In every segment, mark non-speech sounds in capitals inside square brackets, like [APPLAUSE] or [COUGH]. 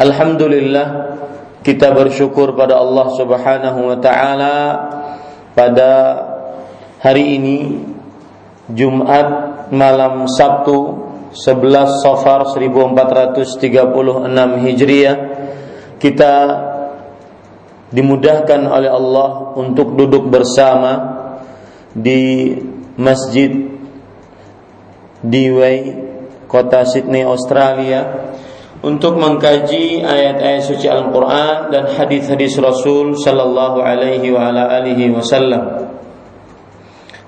Alhamdulillah kita bersyukur pada Allah Subhanahu wa taala pada hari ini Jumat malam Sabtu 11 Safar 1436 Hijriah. Kita dimudahkan oleh Allah untuk duduk bersama di Masjid Dewey kota Sydney Australia untuk mengkaji ayat-ayat suci Al-Quran dan hadis-hadis Rasul Sallallahu Alaihi wa ala alihi Wasallam.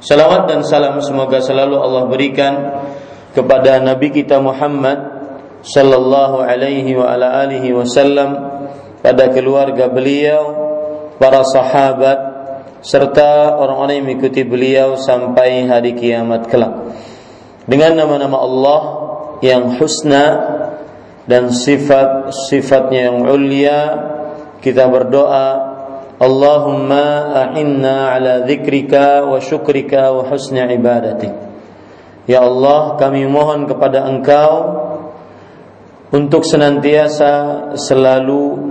Salawat dan salam semoga selalu Allah berikan kepada Nabi kita Muhammad Sallallahu Alaihi wa ala alihi Wasallam pada keluarga beliau, para sahabat, serta orang-orang yang mengikuti beliau sampai hari kiamat kelak. Dengan nama-nama Allah yang husna dan sifat-sifatnya yang ulia kita berdoa Allahumma a'inna ala dzikrika wa syukrika wa husni ibadatik. Ya Allah kami mohon kepada engkau untuk senantiasa selalu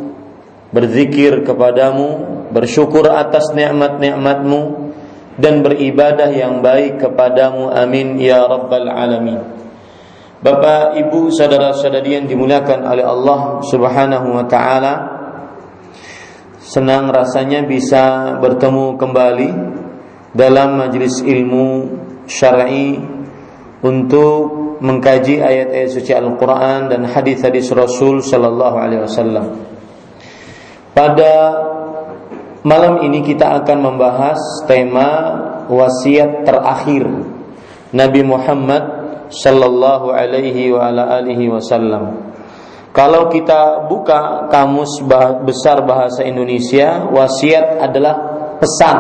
berzikir kepadamu bersyukur atas nikmat-nikmatmu dan beribadah yang baik kepadamu. Amin. Ya rabbal alamin Bapak, Ibu, saudara-saudari yang dimuliakan oleh Allah Subhanahu wa taala. Senang rasanya bisa bertemu kembali dalam majelis ilmu syar'i untuk mengkaji ayat-ayat suci Al-Qur'an dan hadis-hadis Rasul sallallahu alaihi wasallam. Pada malam ini kita akan membahas tema wasiat terakhir Nabi Muhammad sallallahu alaihi wa ala alihi wasallam. Kalau kita buka kamus besar bahasa Indonesia, wasiat adalah pesan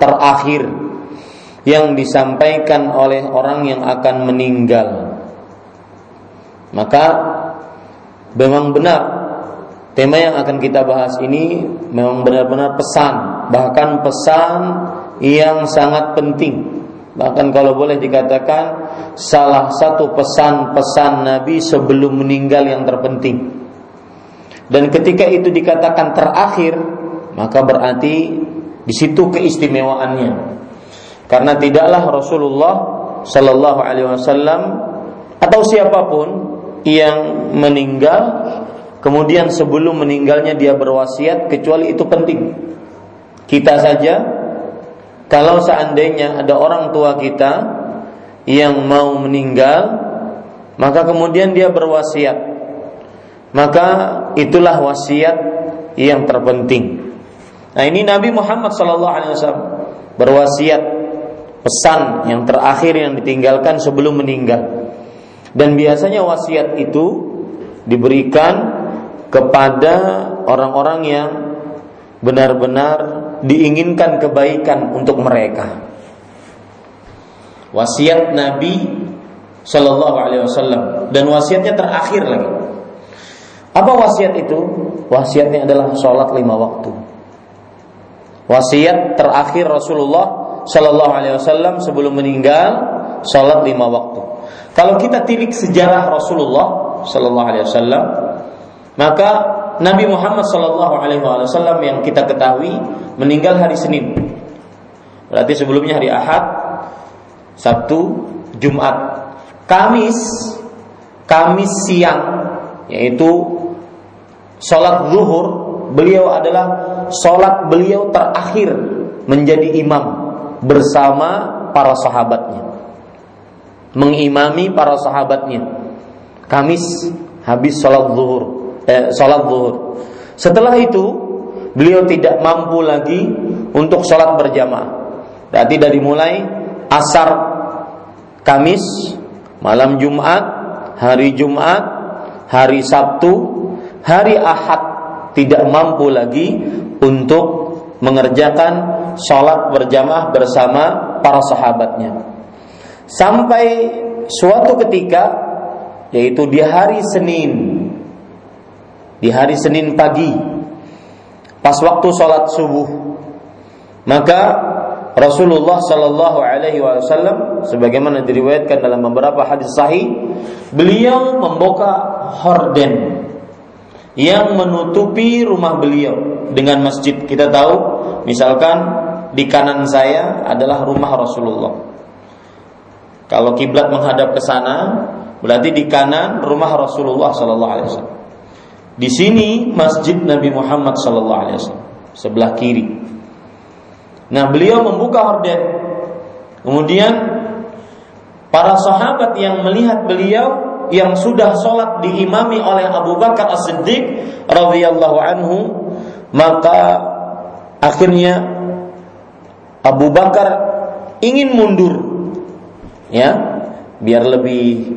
terakhir yang disampaikan oleh orang yang akan meninggal. Maka memang benar tema yang akan kita bahas ini memang benar-benar pesan, bahkan pesan yang sangat penting Bahkan kalau boleh dikatakan salah satu pesan-pesan Nabi sebelum meninggal yang terpenting. Dan ketika itu dikatakan terakhir, maka berarti di situ keistimewaannya. Karena tidaklah Rasulullah Shallallahu Alaihi Wasallam atau siapa pun yang meninggal kemudian sebelum meninggalnya dia berwasiat kecuali itu penting. Kita saja kalau seandainya ada orang tua kita yang mau meninggal, maka kemudian dia berwasiat, maka itulah wasiat yang terpenting. Nah ini Nabi Muhammad SAW berwasiat pesan yang terakhir yang ditinggalkan sebelum meninggal. Dan biasanya wasiat itu diberikan kepada orang-orang yang benar-benar diinginkan kebaikan untuk mereka. Wasiat Nabi Shallallahu Alaihi Wasallam dan wasiatnya terakhir lagi. Apa wasiat itu? Wasiatnya adalah sholat lima waktu. Wasiat terakhir Rasulullah Shallallahu Alaihi Wasallam sebelum meninggal sholat lima waktu. Kalau kita tilik sejarah Rasulullah Shallallahu Alaihi Wasallam, maka Nabi Muhammad Shallallahu Alaihi Wasallam yang kita ketahui meninggal hari Senin. Berarti sebelumnya hari Ahad, Sabtu, Jumat, Kamis, Kamis siang, yaitu sholat zuhur. Beliau adalah sholat beliau terakhir menjadi imam bersama para sahabatnya, mengimami para sahabatnya. Kamis habis sholat zuhur eh, sholat zuhur. Setelah itu beliau tidak mampu lagi untuk sholat berjamaah. Berarti dari mulai asar Kamis, malam Jumat, hari Jumat, hari Sabtu, hari Ahad tidak mampu lagi untuk mengerjakan sholat berjamaah bersama para sahabatnya. Sampai suatu ketika, yaitu di hari Senin di hari Senin pagi pas waktu sholat subuh maka Rasulullah Shallallahu Alaihi Wasallam sebagaimana diriwayatkan dalam beberapa hadis sahih beliau membuka horden yang menutupi rumah beliau dengan masjid. Kita tahu misalkan di kanan saya adalah rumah Rasulullah. Kalau kiblat menghadap ke sana berarti di kanan rumah Rasulullah Shallallahu Alaihi Wasallam di sini masjid Nabi Muhammad sallallahu alaihi wasallam sebelah kiri. Nah, beliau membuka horden. Kemudian para sahabat yang melihat beliau yang sudah sholat diimami oleh Abu Bakar As-Siddiq radhiyallahu anhu, maka akhirnya Abu Bakar ingin mundur ya biar lebih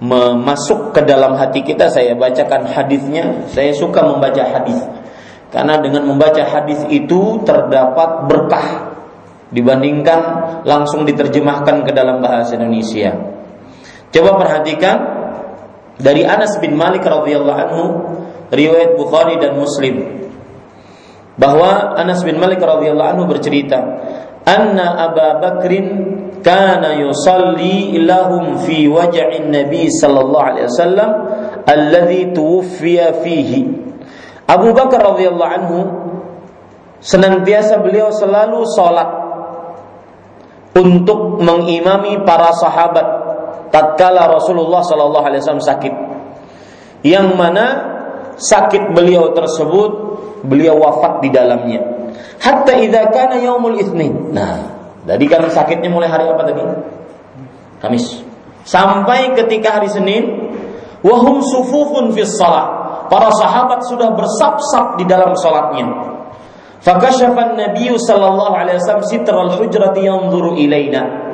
masuk ke dalam hati kita saya bacakan hadisnya. Saya suka membaca hadis. Karena dengan membaca hadis itu terdapat berkah dibandingkan langsung diterjemahkan ke dalam bahasa Indonesia. Coba perhatikan dari Anas bin Malik radhiyallahu anhu riwayat Bukhari dan Muslim bahwa Anas bin Malik radhiyallahu anhu bercerita anna Abu Bakrin kana yusalli lahum fi waj'in nabi sallallahu alaihi wasallam alladhi tuwfiya fihi. Abu Bakar radhiyallahu anhu senantiasa beliau selalu salat untuk mengimami para sahabat tatkala Rasulullah sallallahu alaihi wasallam sakit. Yang mana sakit beliau tersebut beliau wafat di dalamnya hatta idza kana yaumul itsnin nah jadi kan sakitnya mulai hari apa tadi? Kamis. Sampai ketika hari Senin, wahum sufufun fis salat. Para sahabat sudah bersap-sap di dalam salatnya. Fakashafa Nabi sallallahu alaihi wasallam sitral hujrati yanzuru ilaina.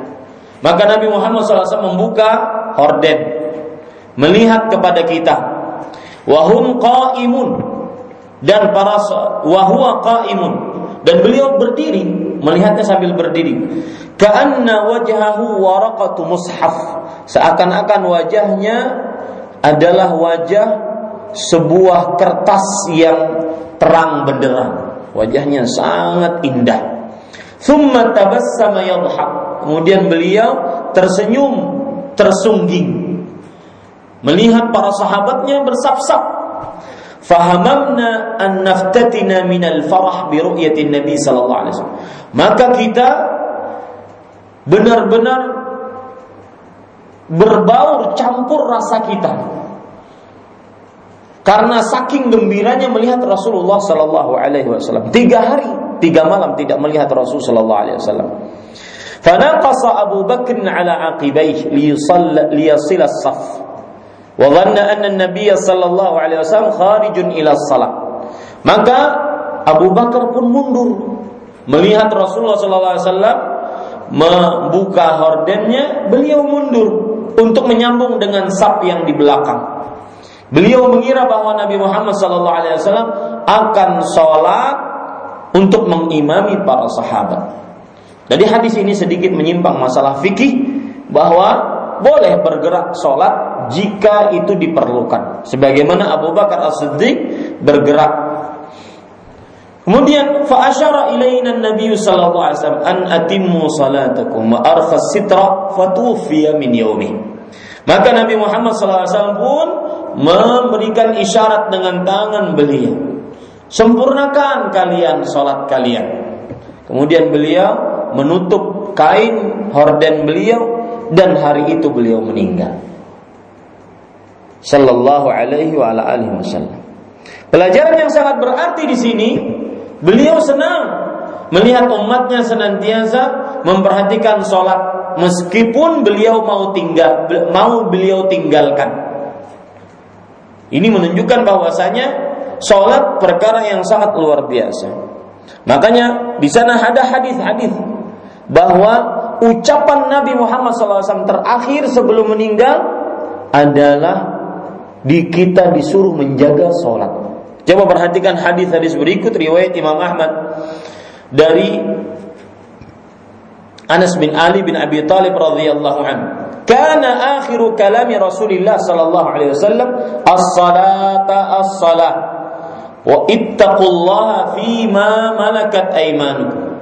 Maka Nabi Muhammad SAW membuka horden melihat kepada kita. Wahum qaimun dan para wahwa qaimun dan beliau berdiri melihatnya sambil berdiri. Ka'anna wajhahu waraqatu mushaf. Seakan-akan wajahnya adalah wajah sebuah kertas yang terang benderang. Wajahnya sangat indah. Thumma tabassama yadhhak kemudian beliau tersenyum tersungging. Melihat para sahabatnya bersap-sap fahamamna an naftatina minal farah bi ru'yatin nabi sallallahu alaihi wasallam maka kita benar-benar berbaur campur rasa kita karena saking gembiranya melihat Rasulullah Sallallahu Alaihi Wasallam tiga hari tiga malam tidak melihat Rasul Sallallahu Alaihi Wasallam. Fanaqasa Abu Bakr ala aqibaih liyasila saf wa Nabi sallallahu alaihi wasallam salat. Maka Abu Bakar pun mundur melihat Rasulullah saw membuka hordennya, beliau mundur untuk menyambung dengan sap yang di belakang. Beliau mengira bahwa Nabi Muhammad saw akan sholat untuk mengimami para sahabat. Jadi hadis ini sedikit menyimpang masalah fikih bahwa boleh bergerak sholat jika itu diperlukan. Sebagaimana Abu Bakar As-Siddiq bergerak. Kemudian fa'asyara ilaina Nabi sallallahu alaihi wasallam an atimmu salatakum wa arfa sitra fatufiya min yaumi. Maka Nabi Muhammad sallallahu alaihi wasallam pun memberikan isyarat dengan tangan beliau. Sempurnakan kalian salat kalian. Kemudian beliau menutup kain horden beliau dan hari itu beliau meninggal. Sallallahu alaihi wa alihi wasallam. Pelajaran yang sangat berarti di sini, beliau senang melihat umatnya senantiasa memperhatikan sholat meskipun beliau mau tinggal mau beliau tinggalkan. Ini menunjukkan bahwasanya sholat perkara yang sangat luar biasa. Makanya di sana ada hadis-hadis bahwa ucapan Nabi Muhammad SAW terakhir sebelum meninggal adalah di kita disuruh menjaga sholat. Coba perhatikan hadis-hadis berikut riwayat Imam Ahmad dari Anas bin Ali bin Abi Talib radhiyallahu anhu. Kana akhiru kalami Rasulillah sallallahu alaihi wasallam as-salata as-salah wa ittaqullaha fima malakat aymanukum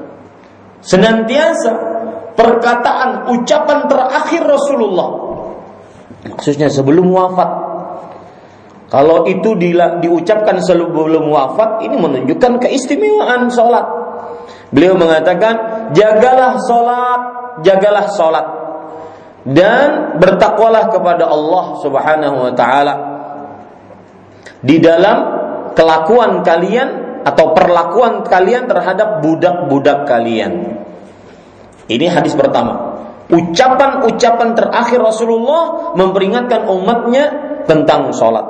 senantiasa perkataan ucapan terakhir Rasulullah. Maksudnya sebelum wafat. Kalau itu di, diucapkan sebelum wafat ini menunjukkan keistimewaan sholat. Beliau mengatakan jagalah sholat jagalah sholat. Dan bertakwalah kepada Allah subhanahu wa ta'ala di dalam kelakuan kalian atau perlakuan kalian terhadap budak-budak kalian. Ini hadis pertama. Ucapan-ucapan terakhir Rasulullah memperingatkan umatnya tentang sholat.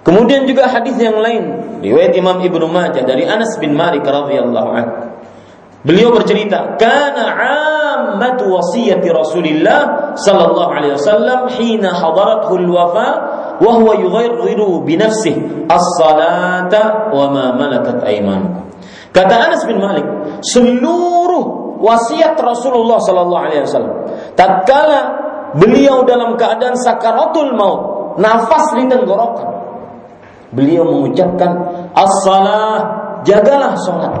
Kemudian juga hadis yang lain riwayat Imam Ibnu Majah dari Anas bin Malik radhiyallahu anhu. Beliau bercerita, "Kana 'ammatu wasiyati Rasulillah sallallahu alaihi wasallam hina hadarathu al-wafa wa huwa yughayyiru bi nafsihi as-salata wa ma malakat aymanukum. Kata Anas bin Malik, seluruh wasiat Rasulullah sallallahu alaihi wasallam tatkala beliau dalam keadaan sakaratul maut, nafas di tenggorokan. Beliau mengucapkan as-salah, jagalah salat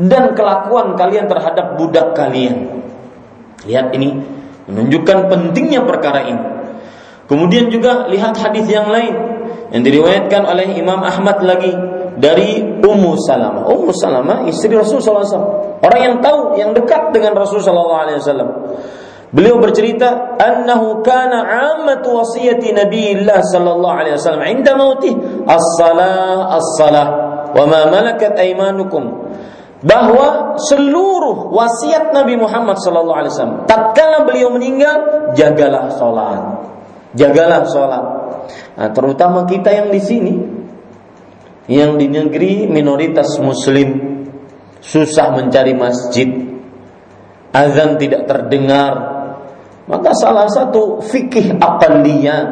dan kelakuan kalian terhadap budak kalian. Lihat ini menunjukkan pentingnya perkara ini. Kemudian juga lihat hadis yang lain yang diriwayatkan oleh Imam Ahmad lagi dari Ummu Salamah. Ummu Salamah istri Rasulullah SAW. Orang yang tahu, yang dekat dengan Rasulullah SAW. Beliau bercerita, "Annahu kana 'ammatu wasiyati Nabiillah sallallahu alaihi wasallam 'inda mautih as-salah as-salah wa ma malakat aymanukum." Bahwa seluruh wasiat Nabi Muhammad sallallahu alaihi wasallam tatkala beliau meninggal, jagalah salat Jagalah sholat. Nah, terutama kita yang di sini, yang di negeri minoritas Muslim, susah mencari masjid, azan tidak terdengar. Maka salah satu fikih akaliyah,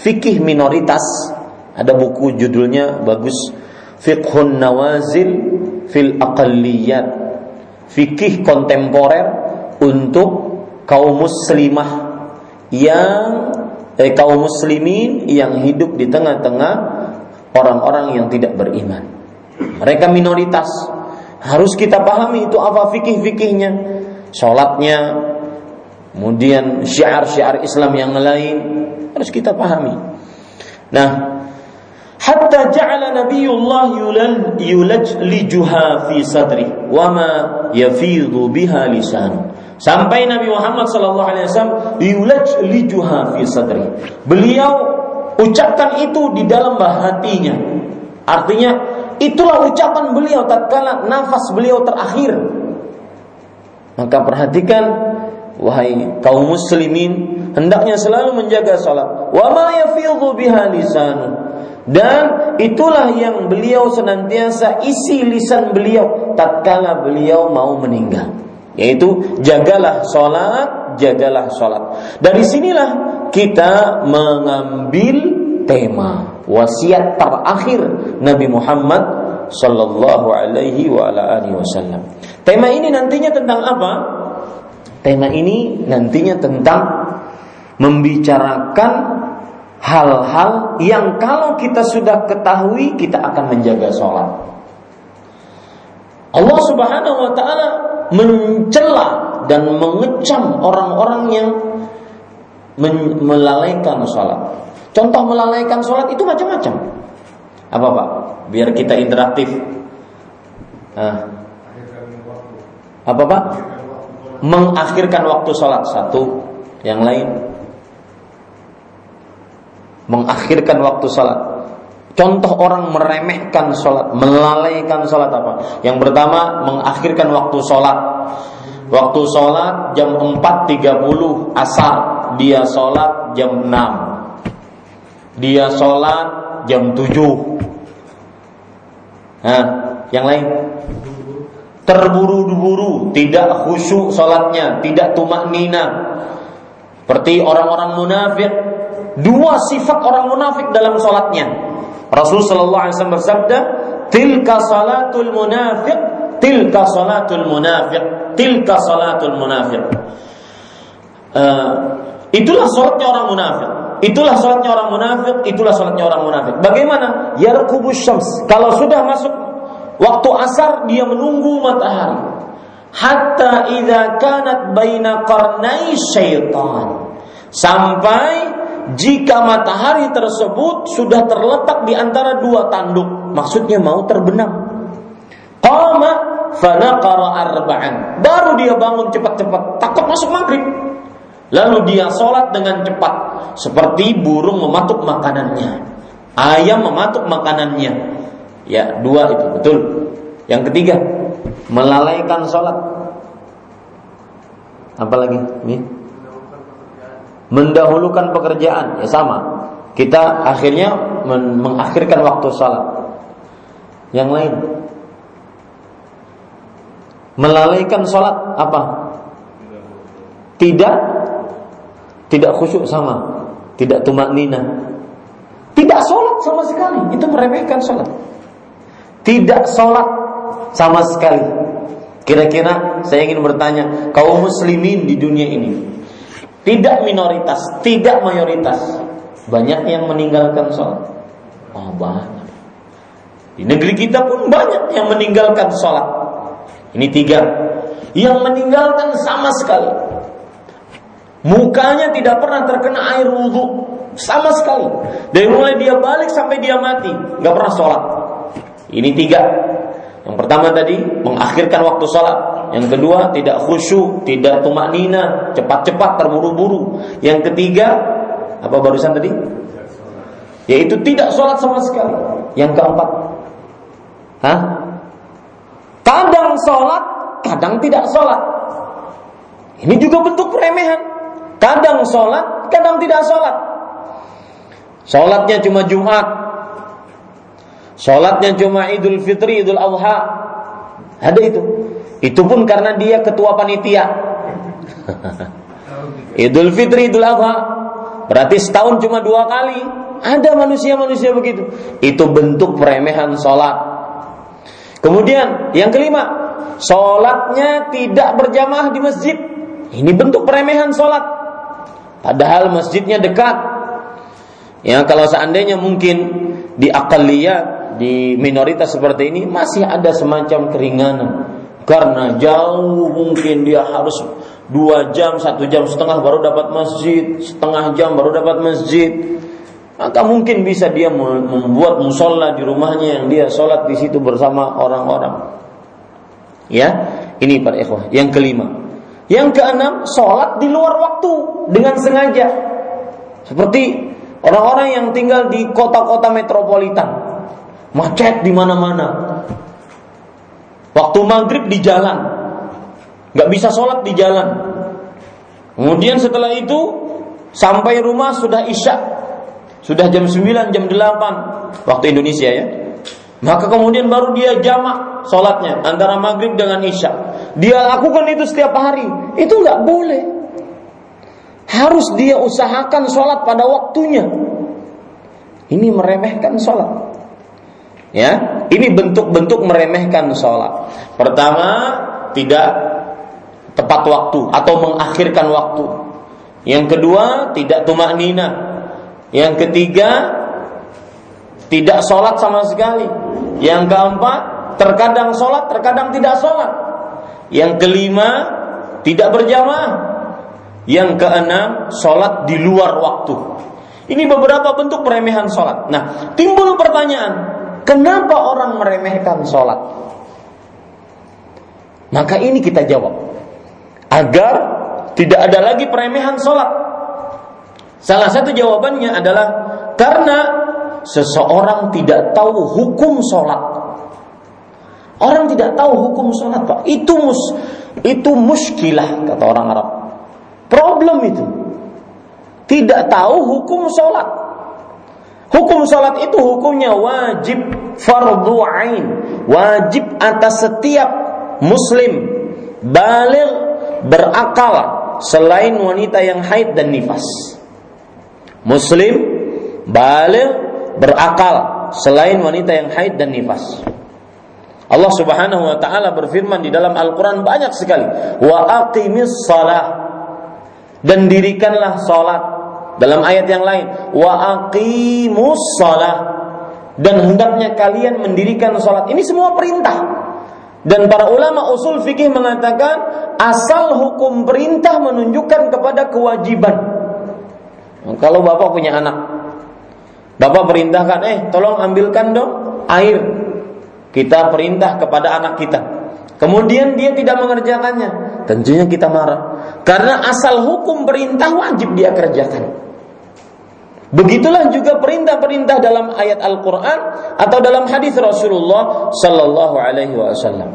fikih minoritas, ada buku judulnya bagus, Fiqhun Nawazil fil Aqalliyat, fikih kontemporer untuk kaum muslimah yang eh, kaum muslimin yang hidup di tengah-tengah orang-orang yang tidak beriman. Mereka minoritas. Harus kita pahami itu apa fikih-fikihnya. Sholatnya, kemudian syiar-syiar Islam yang lain harus kita pahami. Nah, hatta ja'ala nabiyullah yulal yulajlijuha fi sadri wa ma yafidhu biha lisan Sampai Nabi Muhammad sallallahu alaihi wasallam yulajlijuha fi sadri. Beliau ucapkan itu di dalam hatinya. Artinya itulah ucapan beliau tatkala nafas beliau terakhir. Maka perhatikan wahai kaum muslimin hendaknya selalu menjaga salat. Wa ma yafidhu biha lisanu. Dan itulah yang beliau senantiasa isi lisan beliau tatkala beliau mau meninggal. Yaitu jagalah salat, jagalah salat. Dari sinilah kita mengambil tema wasiat terakhir Nabi Muhammad sallallahu alaihi wa ala wasallam. Tema ini nantinya tentang apa? Tema ini nantinya tentang membicarakan hal-hal yang kalau kita sudah ketahui kita akan menjaga sholat. Allah Subhanahu wa taala mencela dan mengecam orang-orang yang melalaikan sholat. Contoh melalaikan sholat itu macam-macam. Apa pak? Biar kita interaktif. Nah. Apa pak? Mengakhirkan waktu sholat satu. Yang lain mengakhirkan waktu sholat. Contoh orang meremehkan sholat, melalaikan sholat apa? Yang pertama, mengakhirkan waktu sholat. Waktu sholat jam 4.30 asar, dia sholat jam 6. Dia sholat jam 7. Nah, yang lain? Terburu-buru, tidak khusyuk sholatnya, tidak tumak nina. Seperti orang-orang munafik dua sifat orang munafik dalam sholatnya. Rasul Shallallahu Alaihi Wasallam bersabda, "Tilka salatul munafik, tilka salatul munafik, tilka salatul munafik." Uh, itulah sholatnya orang munafik. Itulah sholatnya orang munafik. Itulah sholatnya orang munafik. Bagaimana? Yarkubus syams. Kalau sudah masuk waktu asar, dia menunggu matahari. Hatta idza kanat baina qarnai syaitan. Sampai jika matahari tersebut sudah terletak di antara dua tanduk, maksudnya mau terbenam. Qama fanaqara arba'an. Baru dia bangun cepat-cepat, takut masuk maghrib. Lalu dia sholat dengan cepat, seperti burung mematuk makanannya, ayam mematuk makanannya. Ya, dua itu betul. Yang ketiga, melalaikan sholat. Apalagi? Ini? mendahulukan pekerjaan ya sama kita akhirnya men mengakhirkan waktu salat yang lain melalaikan salat apa tidak tidak khusyuk sama tidak tumak nina tidak sholat sama sekali itu meremehkan sholat tidak sholat sama sekali kira-kira saya ingin bertanya kaum muslimin di dunia ini tidak minoritas, tidak mayoritas. Banyak yang meninggalkan sholat. Oh banyak. Di negeri kita pun banyak yang meninggalkan sholat. Ini tiga. Yang meninggalkan sama sekali. Mukanya tidak pernah terkena air wudhu sama sekali. Dari mulai dia balik sampai dia mati, nggak pernah sholat. Ini tiga. Yang pertama tadi mengakhirkan waktu sholat. Yang kedua tidak khusyuk, tidak tumak nina, cepat-cepat terburu-buru. Yang ketiga apa barusan tadi? Yaitu tidak sholat sama sekali. Yang keempat, Hah? Kadang sholat, kadang tidak sholat. Ini juga bentuk peremehan. Kadang sholat, kadang tidak sholat. Sholatnya cuma Jumat. Sholatnya cuma Idul Fitri, Idul Adha. Ada itu. Itu pun karena dia ketua panitia. [LAUGHS] Idul Fitri, Idul Adha. Berarti setahun cuma dua kali. Ada manusia-manusia begitu. Itu bentuk peremehan sholat. Kemudian yang kelima, sholatnya tidak berjamaah di masjid. Ini bentuk peremehan sholat. Padahal masjidnya dekat. Ya kalau seandainya mungkin di akaliyah, di minoritas seperti ini masih ada semacam keringanan. Karena jauh mungkin dia harus dua jam satu jam setengah baru dapat masjid setengah jam baru dapat masjid. Maka mungkin bisa dia membuat musola di rumahnya yang dia sholat di situ bersama orang-orang. Ya ini para ikhwah. Yang kelima yang keenam sholat di luar waktu dengan sengaja seperti orang-orang yang tinggal di kota-kota metropolitan macet di mana-mana. Waktu maghrib di jalan, nggak bisa sholat di jalan. Kemudian setelah itu sampai rumah sudah isya, sudah jam 9, jam 8 waktu Indonesia ya. Maka kemudian baru dia jamak sholatnya antara maghrib dengan isya. Dia lakukan itu setiap hari. Itu nggak boleh. Harus dia usahakan sholat pada waktunya. Ini meremehkan sholat. Ya, ini bentuk-bentuk meremehkan sholat. Pertama, tidak tepat waktu atau mengakhirkan waktu. Yang kedua, tidak tumak nina. Yang ketiga, tidak sholat sama sekali. Yang keempat, terkadang sholat, terkadang tidak sholat. Yang kelima, tidak berjamaah. Yang keenam, sholat di luar waktu. Ini beberapa bentuk peremehan sholat. Nah, timbul pertanyaan, Kenapa orang meremehkan sholat? Maka ini kita jawab. Agar tidak ada lagi peremehan sholat. Salah satu jawabannya adalah karena seseorang tidak tahu hukum sholat. Orang tidak tahu hukum sholat, Pak. Itu mus, itu muskilah kata orang Arab. Problem itu. Tidak tahu hukum sholat. Hukum salat itu hukumnya wajib fardu ain, wajib atas setiap muslim balik berakal selain wanita yang haid dan nifas. Muslim balik berakal selain wanita yang haid dan nifas. Allah Subhanahu wa taala berfirman di dalam Al-Qur'an banyak sekali, "Wa aqimis shalah" dan dirikanlah salat dalam ayat yang lain, wa aqimus shalah dan hendaknya kalian mendirikan salat. Ini semua perintah. Dan para ulama usul fikih mengatakan asal hukum perintah menunjukkan kepada kewajiban. Kalau bapak punya anak, bapak perintahkan, eh tolong ambilkan dong air. Kita perintah kepada anak kita. Kemudian dia tidak mengerjakannya, tentunya kita marah. Karena asal hukum perintah wajib dia kerjakan. Begitulah juga perintah-perintah dalam ayat Al-Quran atau dalam hadis Rasulullah Sallallahu Alaihi Wasallam.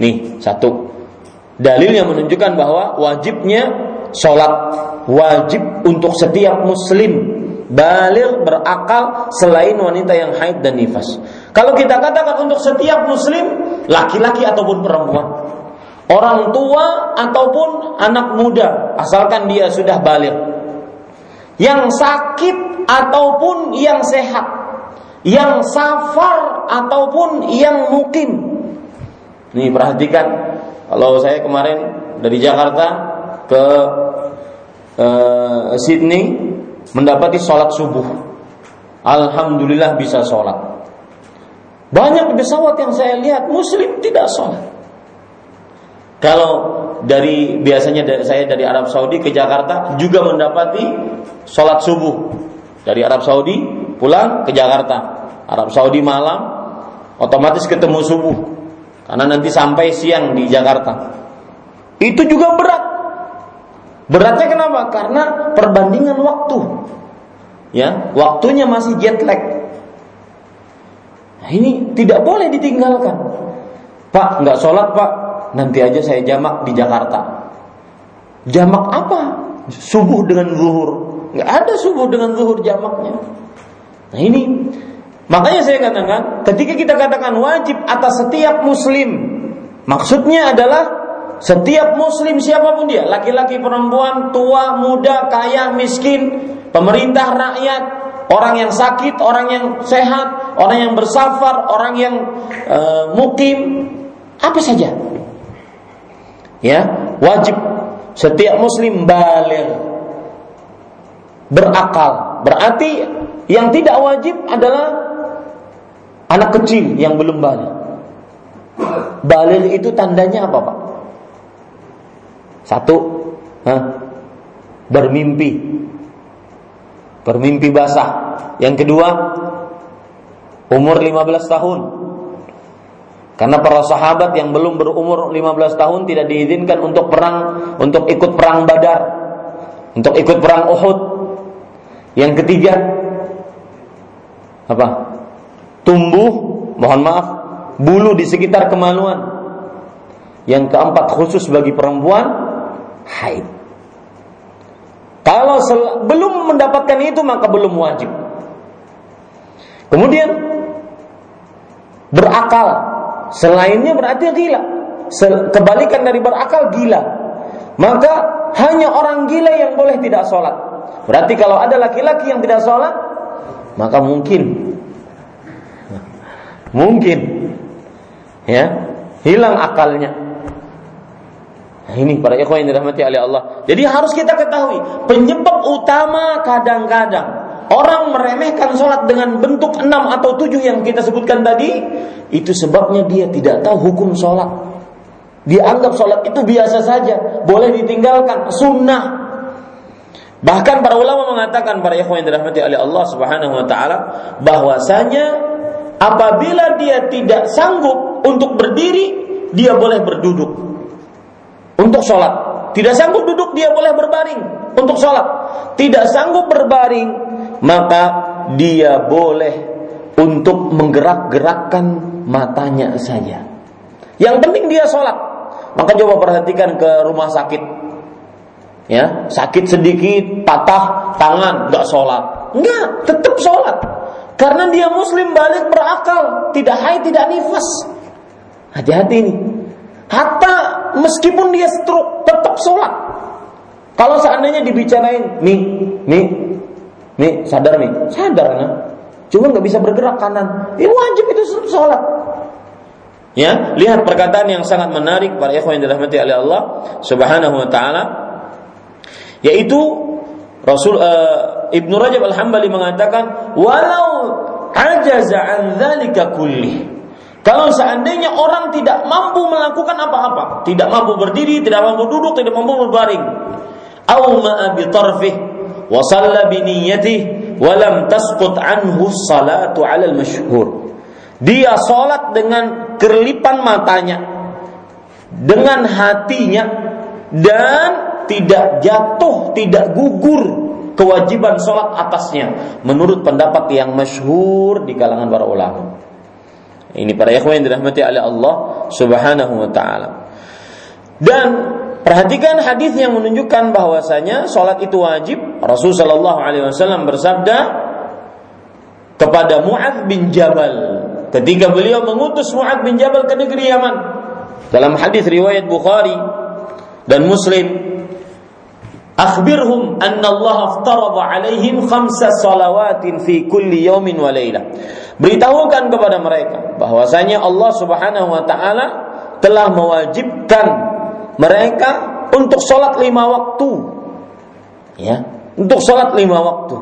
Nih satu dalil yang menunjukkan bahwa wajibnya sholat wajib untuk setiap muslim balil berakal selain wanita yang haid dan nifas. Kalau kita katakan untuk setiap muslim laki-laki ataupun perempuan, orang tua ataupun anak muda asalkan dia sudah balik yang sakit ataupun yang sehat, yang safar ataupun yang mukim. Nih perhatikan, kalau saya kemarin dari Jakarta ke uh, Sydney mendapati sholat subuh. Alhamdulillah bisa sholat. Banyak pesawat yang saya lihat Muslim tidak sholat. Kalau dari biasanya dari, saya dari Arab Saudi ke Jakarta juga mendapati sholat subuh dari Arab Saudi pulang ke Jakarta Arab Saudi malam otomatis ketemu subuh karena nanti sampai siang di Jakarta itu juga berat beratnya kenapa karena perbandingan waktu ya waktunya masih jet lag nah, ini tidak boleh ditinggalkan Pak nggak sholat Pak nanti aja saya jamak di Jakarta. Jamak apa? Subuh dengan zuhur. Nggak ada subuh dengan zuhur jamaknya. Nah ini makanya saya katakan ketika kita katakan wajib atas setiap muslim, maksudnya adalah setiap muslim siapa pun dia, laki-laki, perempuan, tua, muda, kaya, miskin, pemerintah, rakyat, orang yang sakit, orang yang sehat, orang yang bersafar, orang yang uh, mukim, apa saja. Ya wajib setiap muslim balik berakal. Berarti yang tidak wajib adalah anak kecil yang belum balik. Balik itu tandanya apa pak satu huh? bermimpi bermimpi basah yang kedua umur 15 tahun karena para sahabat yang belum berumur 15 tahun tidak diizinkan untuk perang, untuk ikut perang Badar, untuk ikut perang Uhud. Yang ketiga apa? tumbuh, mohon maaf, bulu di sekitar kemaluan. Yang keempat khusus bagi perempuan haid. Kalau belum mendapatkan itu maka belum wajib. Kemudian berakal. Selainnya berarti gila. Kebalikan dari berakal gila. Maka hanya orang gila yang boleh tidak sholat. Berarti kalau ada laki-laki yang tidak sholat, maka mungkin, [LAUGHS] mungkin, ya hilang akalnya. Nah, ini para ikhwan yang dirahmati oleh Allah. Jadi harus kita ketahui penyebab utama kadang-kadang orang meremehkan sholat dengan bentuk enam atau tujuh yang kita sebutkan tadi, itu sebabnya dia tidak tahu hukum sholat. Dia anggap sholat itu biasa saja, boleh ditinggalkan, sunnah. Bahkan para ulama mengatakan para ikhwan yang dirahmati oleh Allah Subhanahu wa taala bahwasanya apabila dia tidak sanggup untuk berdiri, dia boleh berduduk untuk sholat. Tidak sanggup duduk dia boleh berbaring untuk sholat. Tidak sanggup berbaring maka dia boleh untuk menggerak-gerakkan matanya saja. Yang penting dia sholat. Maka coba perhatikan ke rumah sakit. Ya, sakit sedikit, patah tangan, nggak sholat. Enggak, tetap sholat. Karena dia muslim balik berakal, tidak haid, tidak nifas. Hati-hati nih. Hatta meskipun dia stroke tetap sholat. Kalau seandainya dibicarain, nih, nih, nih, sadar nih, sadar kan? Cuma nggak bisa bergerak kanan. Ya wajib itu sholat. Ya, lihat perkataan yang sangat menarik para ikhwan yang dirahmati oleh Allah Subhanahu wa taala yaitu Rasul uh, Ibnu Rajab Al-Hambali mengatakan walau ajaza an dzalika kulli kalau seandainya orang tidak mampu melakukan apa-apa, tidak mampu berdiri, tidak mampu duduk, tidak mampu berbaring, au bi tarfih wa shalla bi niyyatihi wa lam anhu salatu 'ala al-masyhur. Dia salat dengan kerlipan matanya, dengan hatinya dan tidak jatuh, tidak gugur kewajiban salat atasnya menurut pendapat yang masyhur di kalangan para ulama. Ini para ikhwan yang dirahmati oleh Allah Subhanahu wa taala. Dan perhatikan hadis yang menunjukkan bahwasanya salat itu wajib. Rasul sallallahu alaihi wasallam bersabda kepada Mu'adz bin Jabal ketika beliau mengutus Mu'adz bin Jabal ke negeri Yaman. Dalam hadis riwayat Bukhari dan Muslim Akhbirhum anna Allah aftarada alaihim khamsa salawatin fi kulli yawmin wa laylah. Beritahukan kepada mereka bahwasanya Allah Subhanahu wa taala telah mewajibkan mereka untuk sholat lima waktu. Ya, untuk sholat lima waktu.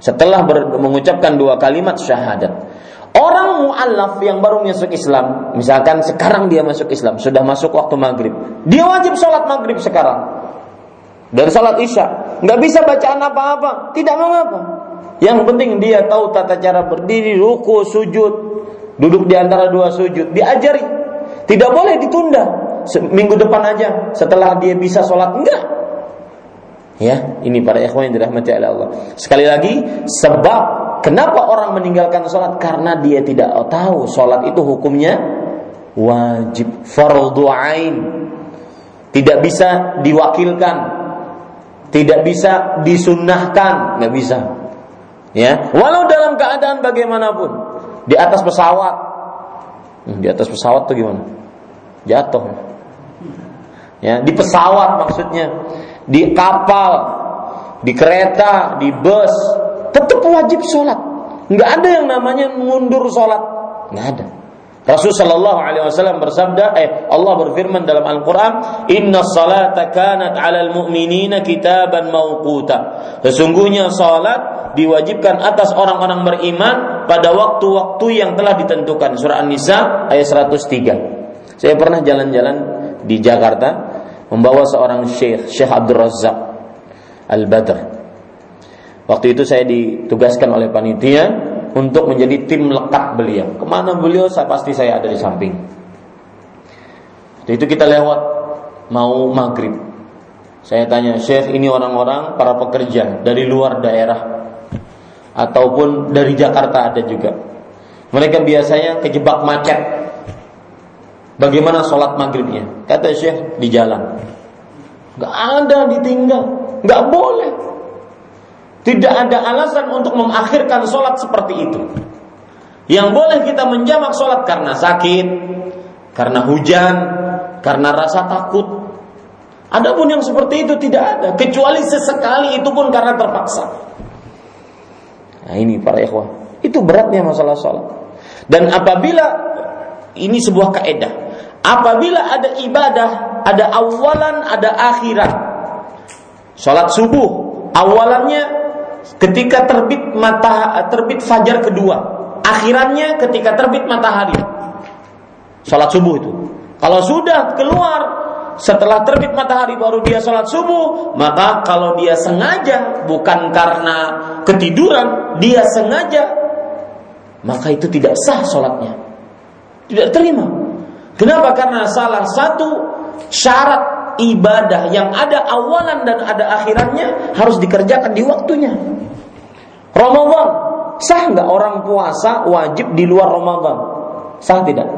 Setelah mengucapkan dua kalimat syahadat. Orang mu'allaf yang baru masuk Islam, misalkan sekarang dia masuk Islam, sudah masuk waktu maghrib, dia wajib sholat maghrib sekarang dari salat isya nggak bisa bacaan apa-apa tidak mengapa yang penting dia tahu tata cara berdiri ruku sujud. Duduk di antara dua sujud diajari. Tidak boleh ditunda. Minggu depan aja. Setelah dia bisa sholat enggak. Ya ini para ikhwan yang dirahmati oleh Allah. Sekali lagi sebab kenapa orang meninggalkan sholat? Karena dia tidak tahu sholat itu hukumnya wajib. Fardu ain. Tidak bisa diwakilkan. Tidak bisa disunnahkan, nggak bisa. Ya, walau dalam keadaan bagaimanapun, di atas pesawat, hmm, di atas pesawat tuh gimana? Jatuh. Ya, di pesawat maksudnya, di kapal, di kereta, di bus, tetap wajib sholat. Nggak ada yang namanya mundur sholat, nggak ada. Rasul Shallallahu Alaihi Wasallam bersabda, eh Allah berfirman dalam Al-Quran, Inna salata kanat alal mu'minina kitaban mauquta. Sesungguhnya salat diwajibkan atas orang-orang beriman pada waktu-waktu yang telah ditentukan. Surah An-Nisa ayat 103. Saya pernah jalan-jalan di Jakarta membawa seorang syekh, Syekh Abdul Razak Al-Badr. Waktu itu saya ditugaskan oleh panitia untuk menjadi tim lekat beliau. Ke mana beliau, saya pasti saya ada di samping. Itu kita lewat mau maghrib. Saya tanya, Syekh ini orang-orang para pekerja dari luar daerah ataupun dari Jakarta ada juga. Mereka biasanya kejebak macet. Bagaimana sholat maghribnya? Kata Syekh di jalan. Gak ada ditinggal, gak boleh. Tidak ada alasan untuk mengakhirkan sholat seperti itu. Yang boleh kita menjamak sholat karena sakit, karena hujan, karena rasa takut. Adapun yang seperti itu tidak ada, kecuali sesekali itu pun karena terpaksa. Nah ini para ikhwah, itu beratnya masalah sholat. Dan apabila ini sebuah kaedah, apabila ada ibadah, ada awalan, ada akhirat. Sholat subuh, awalannya ketika terbit mata terbit fajar kedua, akhirannya ketika terbit matahari. Sholat subuh itu. Kalau sudah keluar setelah terbit matahari baru dia sholat subuh, maka kalau dia sengaja bukan karena ketiduran, dia sengaja, maka itu tidak sah sholatnya. Tidak terima. Kenapa? Karena salah satu syarat ibadah yang ada awalan dan ada akhirannya harus dikerjakan di waktunya. Ramadan sah nggak orang puasa wajib di luar Ramadan? Sah tidak?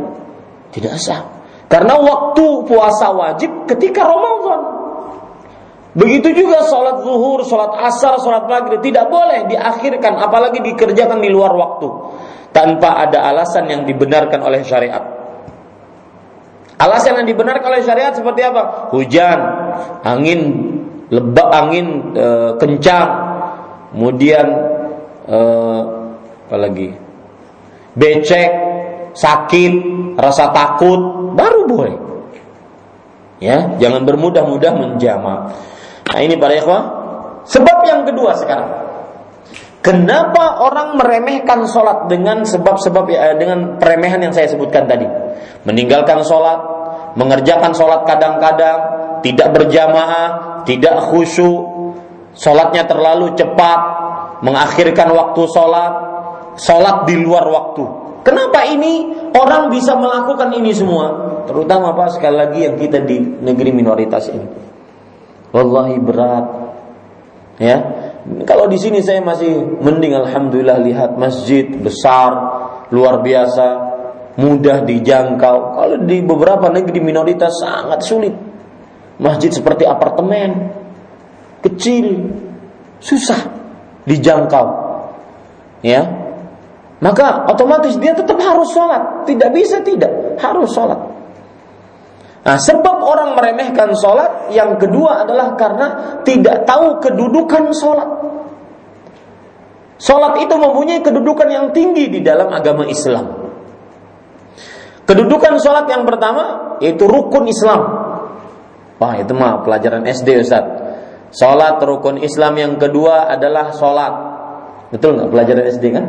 Tidak sah. Karena waktu puasa wajib ketika Ramadan. Begitu juga sholat zuhur, sholat asar, sholat maghrib tidak boleh diakhirkan, apalagi dikerjakan di luar waktu tanpa ada alasan yang dibenarkan oleh syariat. Alasan yang dibenarkan oleh syariat seperti apa? Hujan, angin lebak, angin e, kencang, kemudian e, apa lagi? Becek, sakit, rasa takut, baru boleh. Ya, jangan bermudah-mudah menjamak. Nah, ini para ikhwah. Sebab yang kedua sekarang. Kenapa orang meremehkan sholat dengan sebab-sebab ya, dengan peremehan yang saya sebutkan tadi? Meninggalkan sholat, mengerjakan sholat kadang-kadang, tidak berjamaah, tidak khusyuk, sholatnya terlalu cepat, mengakhirkan waktu sholat, sholat di luar waktu. Kenapa ini orang bisa melakukan ini semua? Terutama apa sekali lagi yang kita di negeri minoritas ini. Wallahi berat. Ya. Kalau di sini saya masih mending alhamdulillah lihat masjid besar, luar biasa, mudah dijangkau. Kalau di beberapa negeri minoritas sangat sulit. Masjid seperti apartemen, kecil, susah dijangkau. Ya, maka otomatis dia tetap harus sholat. Tidak bisa tidak, harus sholat. Nah, sebab orang meremehkan sholat yang kedua adalah karena tidak tahu kedudukan sholat. Sholat itu mempunyai kedudukan yang tinggi di dalam agama Islam. Kedudukan sholat yang pertama yaitu rukun Islam. Wah itu mah pelajaran SD Ustaz. Sholat rukun Islam yang kedua adalah sholat. Betul nggak pelajaran SD kan?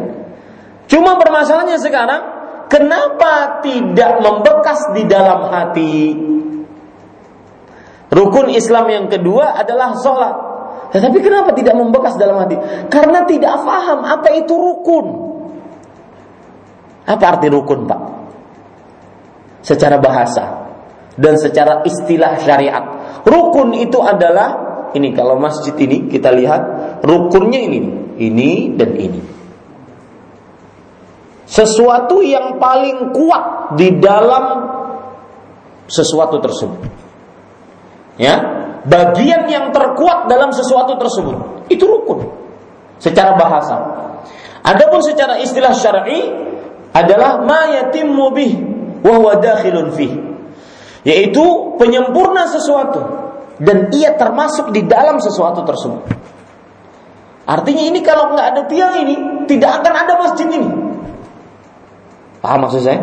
Cuma permasalahannya sekarang, kenapa tidak membekas di dalam hati? Rukun Islam yang kedua adalah sholat. Tetapi kenapa tidak membekas dalam hati? Karena tidak paham apa itu rukun. Apa arti rukun, Pak? Secara bahasa dan secara istilah syariat. Rukun itu adalah ini kalau masjid ini kita lihat rukunnya ini, ini dan ini sesuatu yang paling kuat di dalam sesuatu tersebut. Ya, bagian yang terkuat dalam sesuatu tersebut itu rukun secara bahasa. Adapun secara istilah syar'i adalah ma yatimmu bih wa huwa dakhilun. Yaitu penyempurna sesuatu dan ia termasuk di dalam sesuatu tersebut. Artinya ini kalau nggak ada tiang ini tidak akan ada masjid ini. Paham maksud saya?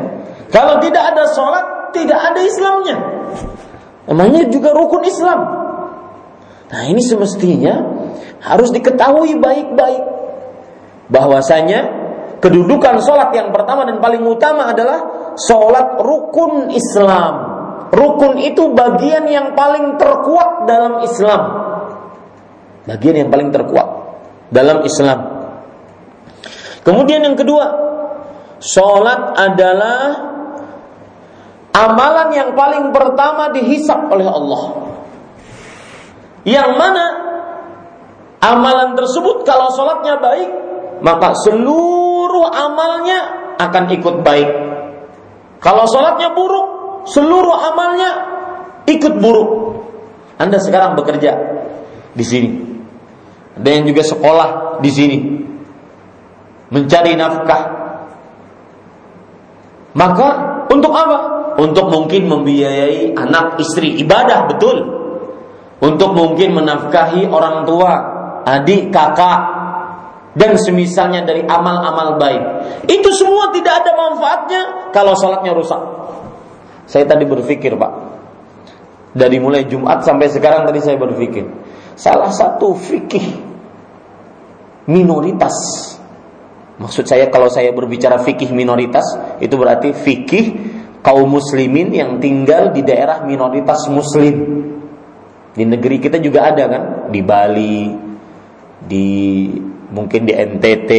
Kalau tidak ada sholat, tidak ada Islamnya. Namanya juga rukun Islam. Nah ini semestinya harus diketahui baik-baik. Bahwasanya kedudukan sholat yang pertama dan paling utama adalah sholat rukun Islam. Rukun itu bagian yang paling terkuat dalam Islam. Bagian yang paling terkuat dalam Islam. Kemudian yang kedua, Sholat adalah amalan yang paling pertama dihisap oleh Allah. Yang mana amalan tersebut kalau sholatnya baik, maka seluruh amalnya akan ikut baik. Kalau sholatnya buruk, seluruh amalnya ikut buruk. Anda sekarang bekerja di sini. Ada yang juga sekolah di sini. Mencari nafkah. Maka untuk apa? Untuk mungkin membiayai anak istri ibadah betul. Untuk mungkin menafkahi orang tua, adik, kakak, dan semisalnya dari amal-amal baik. Itu semua tidak ada manfaatnya kalau sholatnya rusak. Saya tadi berpikir pak, dari mulai Jumat sampai sekarang tadi saya berpikir, salah satu fikih minoritas. Maksud saya kalau saya berbicara fikih minoritas, itu berarti fikih kaum muslimin yang tinggal di daerah minoritas muslim. Di negeri kita juga ada kan, di Bali, di mungkin di NTT,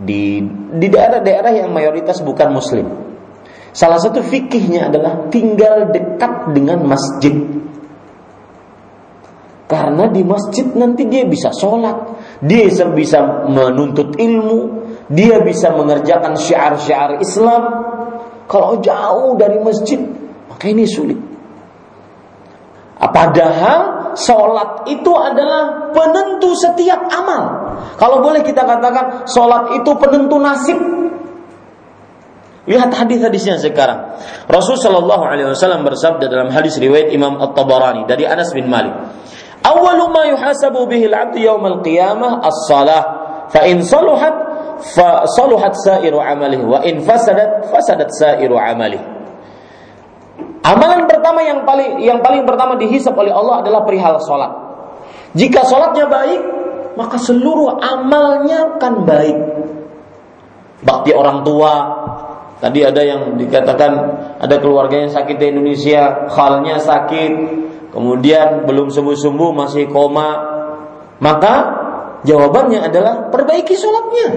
di di daerah-daerah yang mayoritas bukan muslim. Salah satu fikihnya adalah tinggal dekat dengan masjid. Karena di masjid nanti dia bisa sholat, dia bisa menuntut ilmu, dia bisa mengerjakan syiar-syiar Islam. Kalau jauh dari masjid, maka ini sulit. Padahal sholat itu adalah penentu setiap amal. Kalau boleh kita katakan sholat itu penentu nasib. Lihat hadis-hadisnya sekarang. Rasul Shallallahu Alaihi Wasallam bersabda dalam hadis riwayat Imam At-Tabarani dari Anas bin Malik. Awalu ma yuhasabu bihi al-'abdu yawm al-qiyamah as-salah. Fa in saluhat fa saluhat sa'iru amalihi wa in fasadat fasadat sa'iru amalihi. Amalan pertama yang paling yang paling pertama dihisap oleh Allah adalah perihal sholat. Jika sholatnya baik, maka seluruh amalnya akan baik. Bakti orang tua, tadi ada yang dikatakan ada keluarga yang sakit di Indonesia, halnya sakit, kemudian belum sembuh-sembuh masih koma, maka jawabannya adalah perbaiki sholatnya.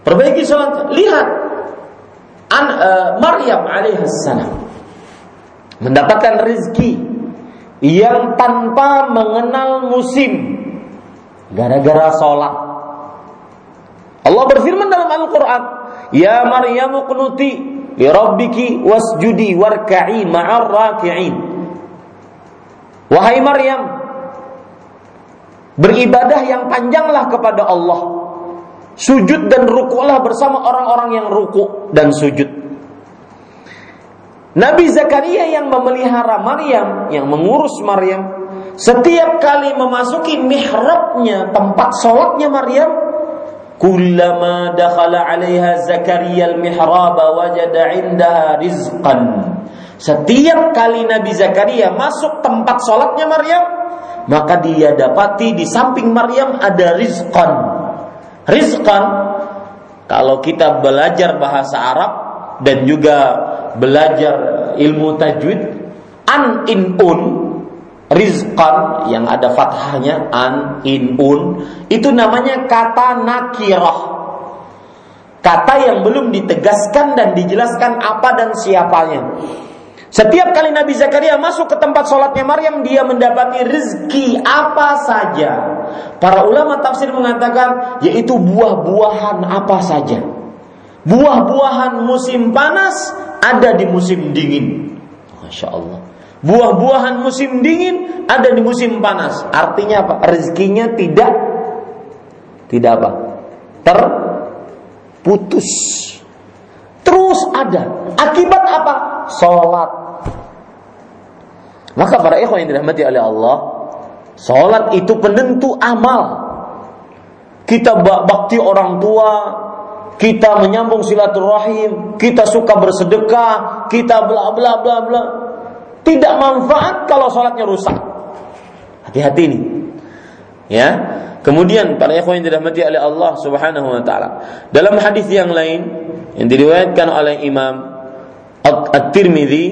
Perbaiki sholat. Lihat An, uh, Maryam alaihissalam mendapatkan rezeki yang tanpa mengenal musim gara-gara sholat. Allah berfirman dalam Al-Quran, Ya Maryam kunuti li rabbiki wasjudi warka'i ma'ar raki'in. Wahai Maryam, beribadah yang panjanglah kepada Allah Sujud dan rukuklah bersama orang-orang yang rukuk dan sujud. Nabi Zakaria yang memelihara Maryam, yang mengurus Maryam, setiap kali memasuki mihrabnya, tempat sholatnya Maryam, kullama dakhala 'alaiha Zakaria al-mihrab wajada 'indaha rizqan. Setiap kali Nabi Zakaria masuk tempat sholatnya Maryam, maka dia dapati di samping Maryam ada rizqan, rizqan kalau kita belajar bahasa Arab dan juga belajar ilmu tajwid an in un rizqan yang ada fathahnya an in un itu namanya kata nakirah kata yang belum ditegaskan dan dijelaskan apa dan siapanya setiap kali Nabi Zakaria masuk ke tempat sholatnya Maryam, dia mendapati rezeki apa saja. Para ulama tafsir mengatakan, yaitu buah-buahan apa saja. Buah-buahan musim panas ada di musim dingin. Masya Allah. Buah-buahan musim dingin ada di musim panas. Artinya apa? Rezekinya tidak tidak apa? Terputus. Terus ada. Akibat apa? Sholat maka para ikhwan yang dirahmati oleh Allah, salat itu penentu amal. Kita bakti orang tua, kita menyambung silaturahim, kita suka bersedekah, kita bla bla bla bla. Tidak manfaat kalau salatnya rusak. Hati-hati ini. Ya. Kemudian para ikhwan yang dirahmati oleh Allah Subhanahu wa taala. Dalam hadis yang lain yang diriwayatkan oleh Imam At-Tirmidzi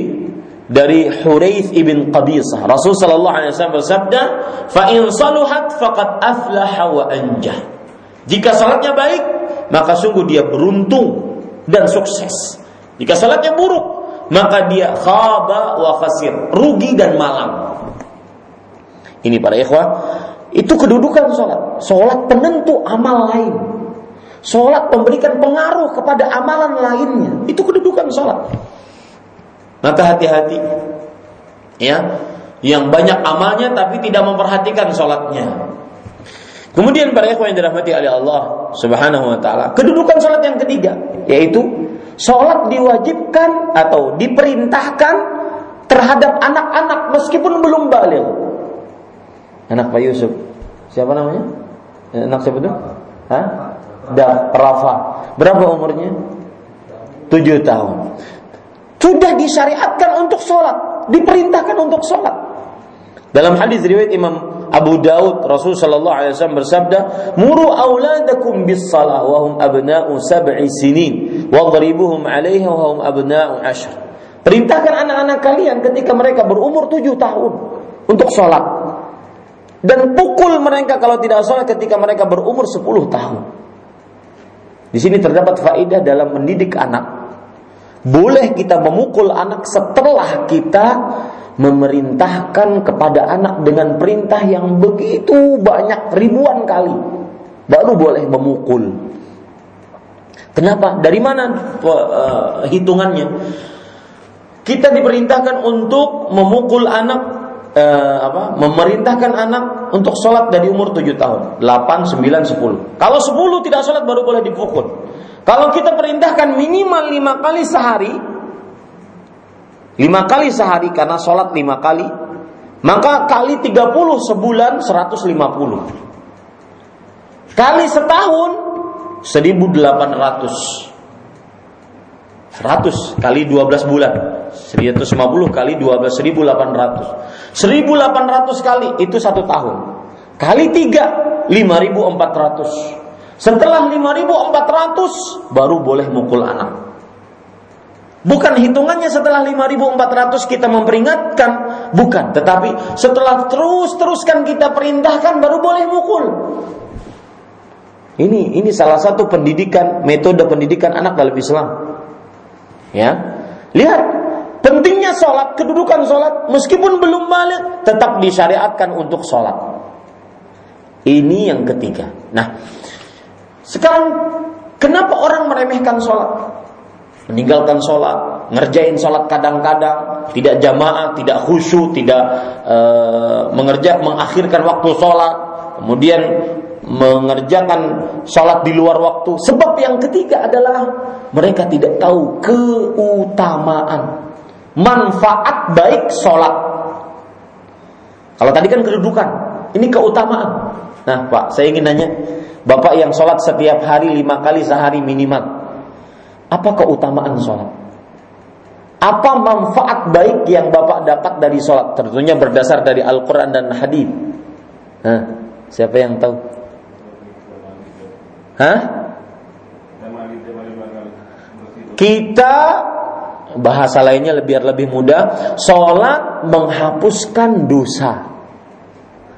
dari Huraith ibn Qabisah. Rasul sallallahu alaihi wasallam bersabda, "Fa in saluhat faqad aflaha wa anjah." Jika salatnya baik, maka sungguh dia beruntung dan sukses. Jika salatnya buruk, maka dia khaba wa khasir, rugi dan malang. Ini para ikhwah, itu kedudukan salat. Salat penentu amal lain. Sholat memberikan pengaruh kepada amalan lainnya. Itu kedudukan sholat. Maka hati-hati. Ya, yang banyak amalnya tapi tidak memperhatikan sholatnya. Kemudian para ikhwan yang dirahmati oleh Allah Subhanahu wa taala, kedudukan sholat yang ketiga yaitu sholat diwajibkan atau diperintahkan terhadap anak-anak meskipun belum balik. Anak Pak Yusuf, siapa namanya? Anak siapa itu? Hah? Dah, Rafa. Berapa umurnya? Tujuh tahun. Sudah disyariatkan untuk sholat, diperintahkan untuk sholat. Dalam hadis riwayat Imam Abu Daud Rasul sallallahu alaihi wasallam bersabda, "Muru auladakum bis salah wa hum abna'u sab'i sinin, wadribuhum 'alaiha wa hum abna'u ashr." Perintahkan anak-anak kalian ketika mereka berumur tujuh tahun untuk sholat. Dan pukul mereka kalau tidak sholat ketika mereka berumur sepuluh tahun. Di sini terdapat faedah dalam mendidik anak. Boleh kita memukul anak setelah kita memerintahkan kepada anak dengan perintah yang begitu banyak ribuan kali baru boleh memukul. Kenapa? Dari mana uh, hitungannya? Kita diperintahkan untuk memukul anak uh, apa? Memerintahkan anak untuk sholat dari umur 7 tahun, 8, 9, 10. Kalau 10 tidak sholat baru boleh dipukul. Kalau kita perintahkan minimal 5 kali sehari, lima kali sehari karena sholat lima kali. Maka kali 30 sebulan 150 kali setahun 1800 100 kali 12 bulan. 150 kali 12 1800 1800 kali itu satu tahun. Kali 3 5400 setelah 5400 baru boleh mukul anak Bukan hitungannya setelah 5400 kita memperingatkan, bukan, tetapi setelah terus-teruskan kita perintahkan baru boleh mukul. Ini ini salah satu pendidikan, metode pendidikan anak dalam Islam. Ya. Lihat, pentingnya sholat, kedudukan sholat, meskipun belum balik, tetap disyariatkan untuk sholat. Ini yang ketiga. Nah, sekarang kenapa orang meremehkan sholat? Meninggalkan sholat, ngerjain sholat kadang-kadang, tidak jamaah, tidak khusyuk, tidak e, mengerja, mengakhirkan waktu sholat, kemudian mengerjakan sholat di luar waktu. Sebab yang ketiga adalah mereka tidak tahu keutamaan, manfaat baik sholat. Kalau tadi kan kedudukan, ini keutamaan. Nah, Pak, saya ingin nanya, Bapak yang sholat setiap hari lima kali sehari minimal, apa keutamaan sholat? Apa manfaat baik yang Bapak dapat dari sholat? Tentunya berdasar dari Al-Quran dan Hadis. Hah? Siapa yang tahu? Hah? Kita bahasa lainnya lebih lebih mudah, sholat menghapuskan dosa.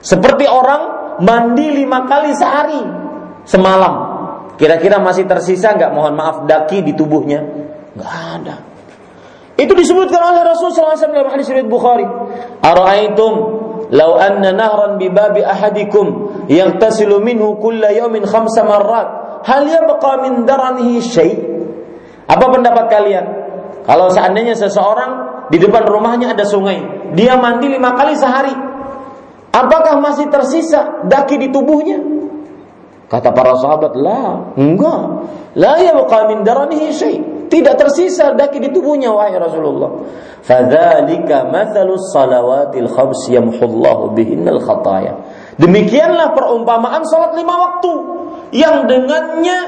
Seperti orang mandi lima kali sehari semalam. Kira-kira masih tersisa nggak mohon maaf daki di tubuhnya? Nggak ada. Itu disebutkan oleh Rasul SAW dalam hadis riwayat Bukhari. Ara'aitum law anna nahran bi babi ahadikum yaghtasilu minhu kulla yawmin khamsa marrat hal yabqa min daranihi syai? Apa pendapat kalian? Kalau seandainya seseorang di depan rumahnya ada sungai, dia mandi lima kali sehari, apakah masih tersisa daki di tubuhnya? Kata para sahabat, "La, enggak. La yabqa min daranihi syai." Tidak tersisa daki di tubuhnya wahai Rasulullah. Fadzalika mathalus salawatil khams yamhullahu bihinnal khataya. Demikianlah perumpamaan salat lima waktu yang dengannya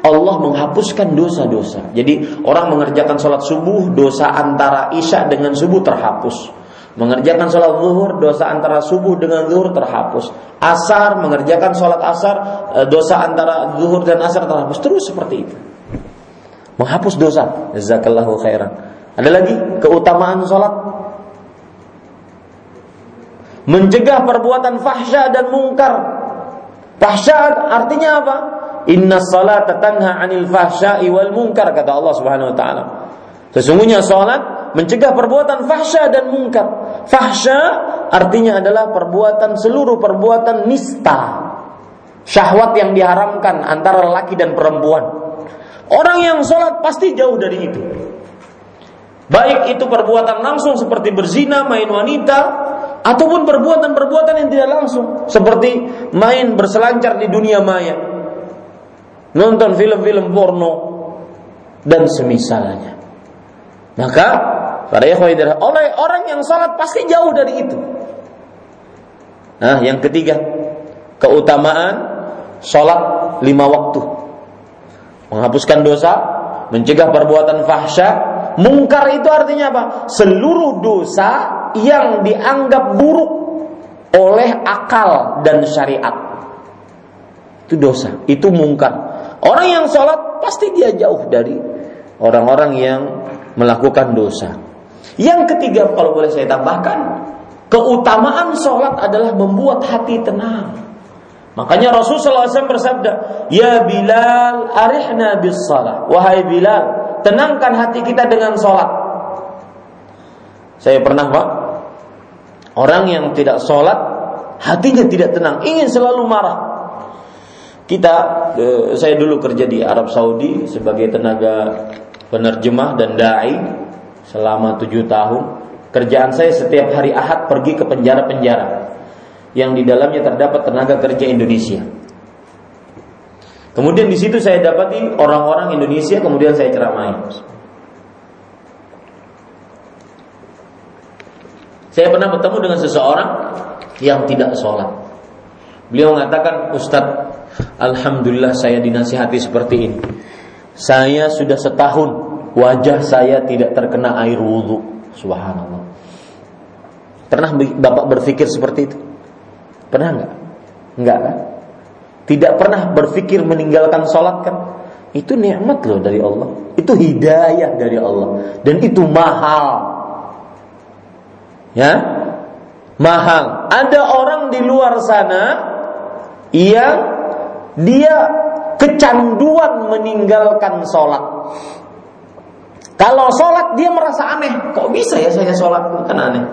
Allah menghapuskan dosa-dosa. Jadi orang mengerjakan salat subuh, dosa antara isya dengan subuh terhapus Mengerjakan sholat zuhur, dosa antara subuh dengan zuhur terhapus. Asar, mengerjakan sholat asar, e, dosa antara zuhur dan asar terhapus. Terus seperti itu. Menghapus dosa. Jazakallahu khairan. Ada lagi keutamaan sholat. Mencegah perbuatan fahsya dan mungkar. Fahsya artinya apa? Inna salat tanha anil fahsya'i wal munkar kata Allah Subhanahu wa taala. Sesungguhnya salat mencegah perbuatan fahsya dan mungkar. Fahsya artinya adalah perbuatan seluruh perbuatan nista. syahwat yang diharamkan antara laki dan perempuan. Orang yang sholat pasti jauh dari itu. Baik itu perbuatan langsung seperti berzina, main wanita, ataupun perbuatan-perbuatan yang tidak langsung seperti main berselancar di dunia maya, nonton film-film porno dan semisalnya. Maka para oleh orang yang sholat pasti jauh dari itu. Nah, yang ketiga, keutamaan sholat lima waktu. Menghapuskan dosa, mencegah perbuatan fahsya. Mungkar itu artinya apa? Seluruh dosa yang dianggap buruk oleh akal dan syariat. Itu dosa, itu mungkar. Orang yang sholat pasti dia jauh dari orang-orang yang melakukan dosa. Yang ketiga, kalau boleh saya tambahkan, keutamaan sholat adalah membuat hati tenang. Makanya Rasulullah SAW bersabda, Ya Bilal, arihna bis salah. Wahai Bilal, tenangkan hati kita dengan sholat. Saya pernah pak, orang yang tidak sholat, hatinya tidak tenang, ingin selalu marah. Kita, eh, saya dulu kerja di Arab Saudi sebagai tenaga penerjemah dan dai selama tujuh tahun. Kerjaan saya setiap hari Ahad pergi ke penjara-penjara yang di dalamnya terdapat tenaga kerja Indonesia. Kemudian di situ saya dapati orang-orang Indonesia, kemudian saya ceramai. Saya pernah bertemu dengan seseorang yang tidak sholat. Beliau mengatakan, Ustadz, Alhamdulillah saya dinasihati seperti ini. Saya sudah setahun wajah saya tidak terkena air wudhu. Subhanallah. Pernah Bapak berpikir seperti itu? Pernah nggak? Enggak kan? Tidak pernah berpikir meninggalkan sholat kan? Itu nikmat loh dari Allah. Itu hidayah dari Allah. Dan itu mahal. Ya, mahal. Ada orang di luar sana yang dia kecanduan meninggalkan sholat. Kalau sholat dia merasa aneh. Kok bisa ya saya sholat? Kan aneh.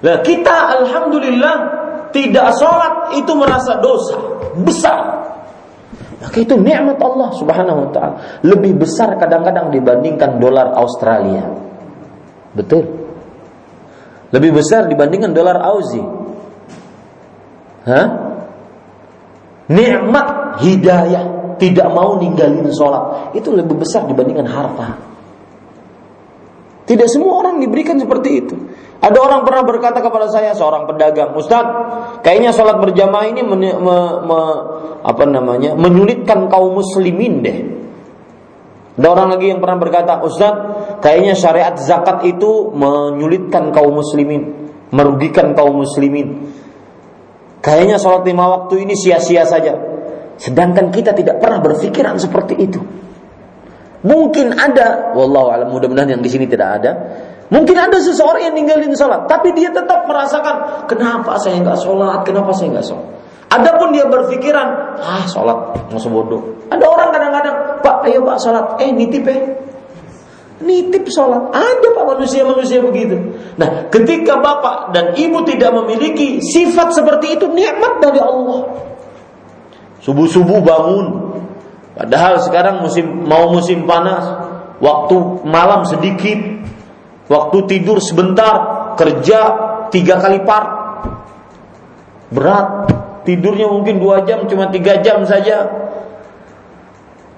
Nah kita alhamdulillah tidak sholat itu merasa dosa besar. Maka itu nikmat Allah Subhanahu wa taala. Lebih besar kadang-kadang dibandingkan dolar Australia. Betul. Lebih besar dibandingkan dolar Aussie. Hah? Nikmat hidayah tidak mau ninggalin sholat itu lebih besar dibandingkan harta. Tidak semua orang diberikan seperti itu. Ada orang pernah berkata kepada saya seorang pedagang, Ustaz, kayaknya sholat berjamaah ini me, me, me, apa namanya menyulitkan kaum muslimin deh. Ada orang lagi yang pernah berkata, Ustaz, kayaknya syariat zakat itu menyulitkan kaum muslimin, merugikan kaum muslimin. Kayaknya sholat lima waktu ini sia-sia saja. Sedangkan kita tidak pernah berpikiran seperti itu. Mungkin ada, wallahu alam mudah-mudahan yang di sini tidak ada Mungkin ada seseorang yang ninggalin sholat, tapi dia tetap merasakan kenapa saya nggak sholat, kenapa saya nggak sholat. Adapun dia berpikiran, ah sholat, nggak bodoh. Ada orang kadang-kadang, Pak, ayo Pak sholat, eh nitip ya, nitip sholat. Ada Pak manusia-manusia begitu. Nah, ketika Bapak dan Ibu tidak memiliki sifat seperti itu, nikmat dari Allah. Subuh-subuh bangun, padahal sekarang musim mau musim panas, waktu malam sedikit, Waktu tidur sebentar, kerja tiga kali part. Berat. Tidurnya mungkin dua jam, cuma tiga jam saja.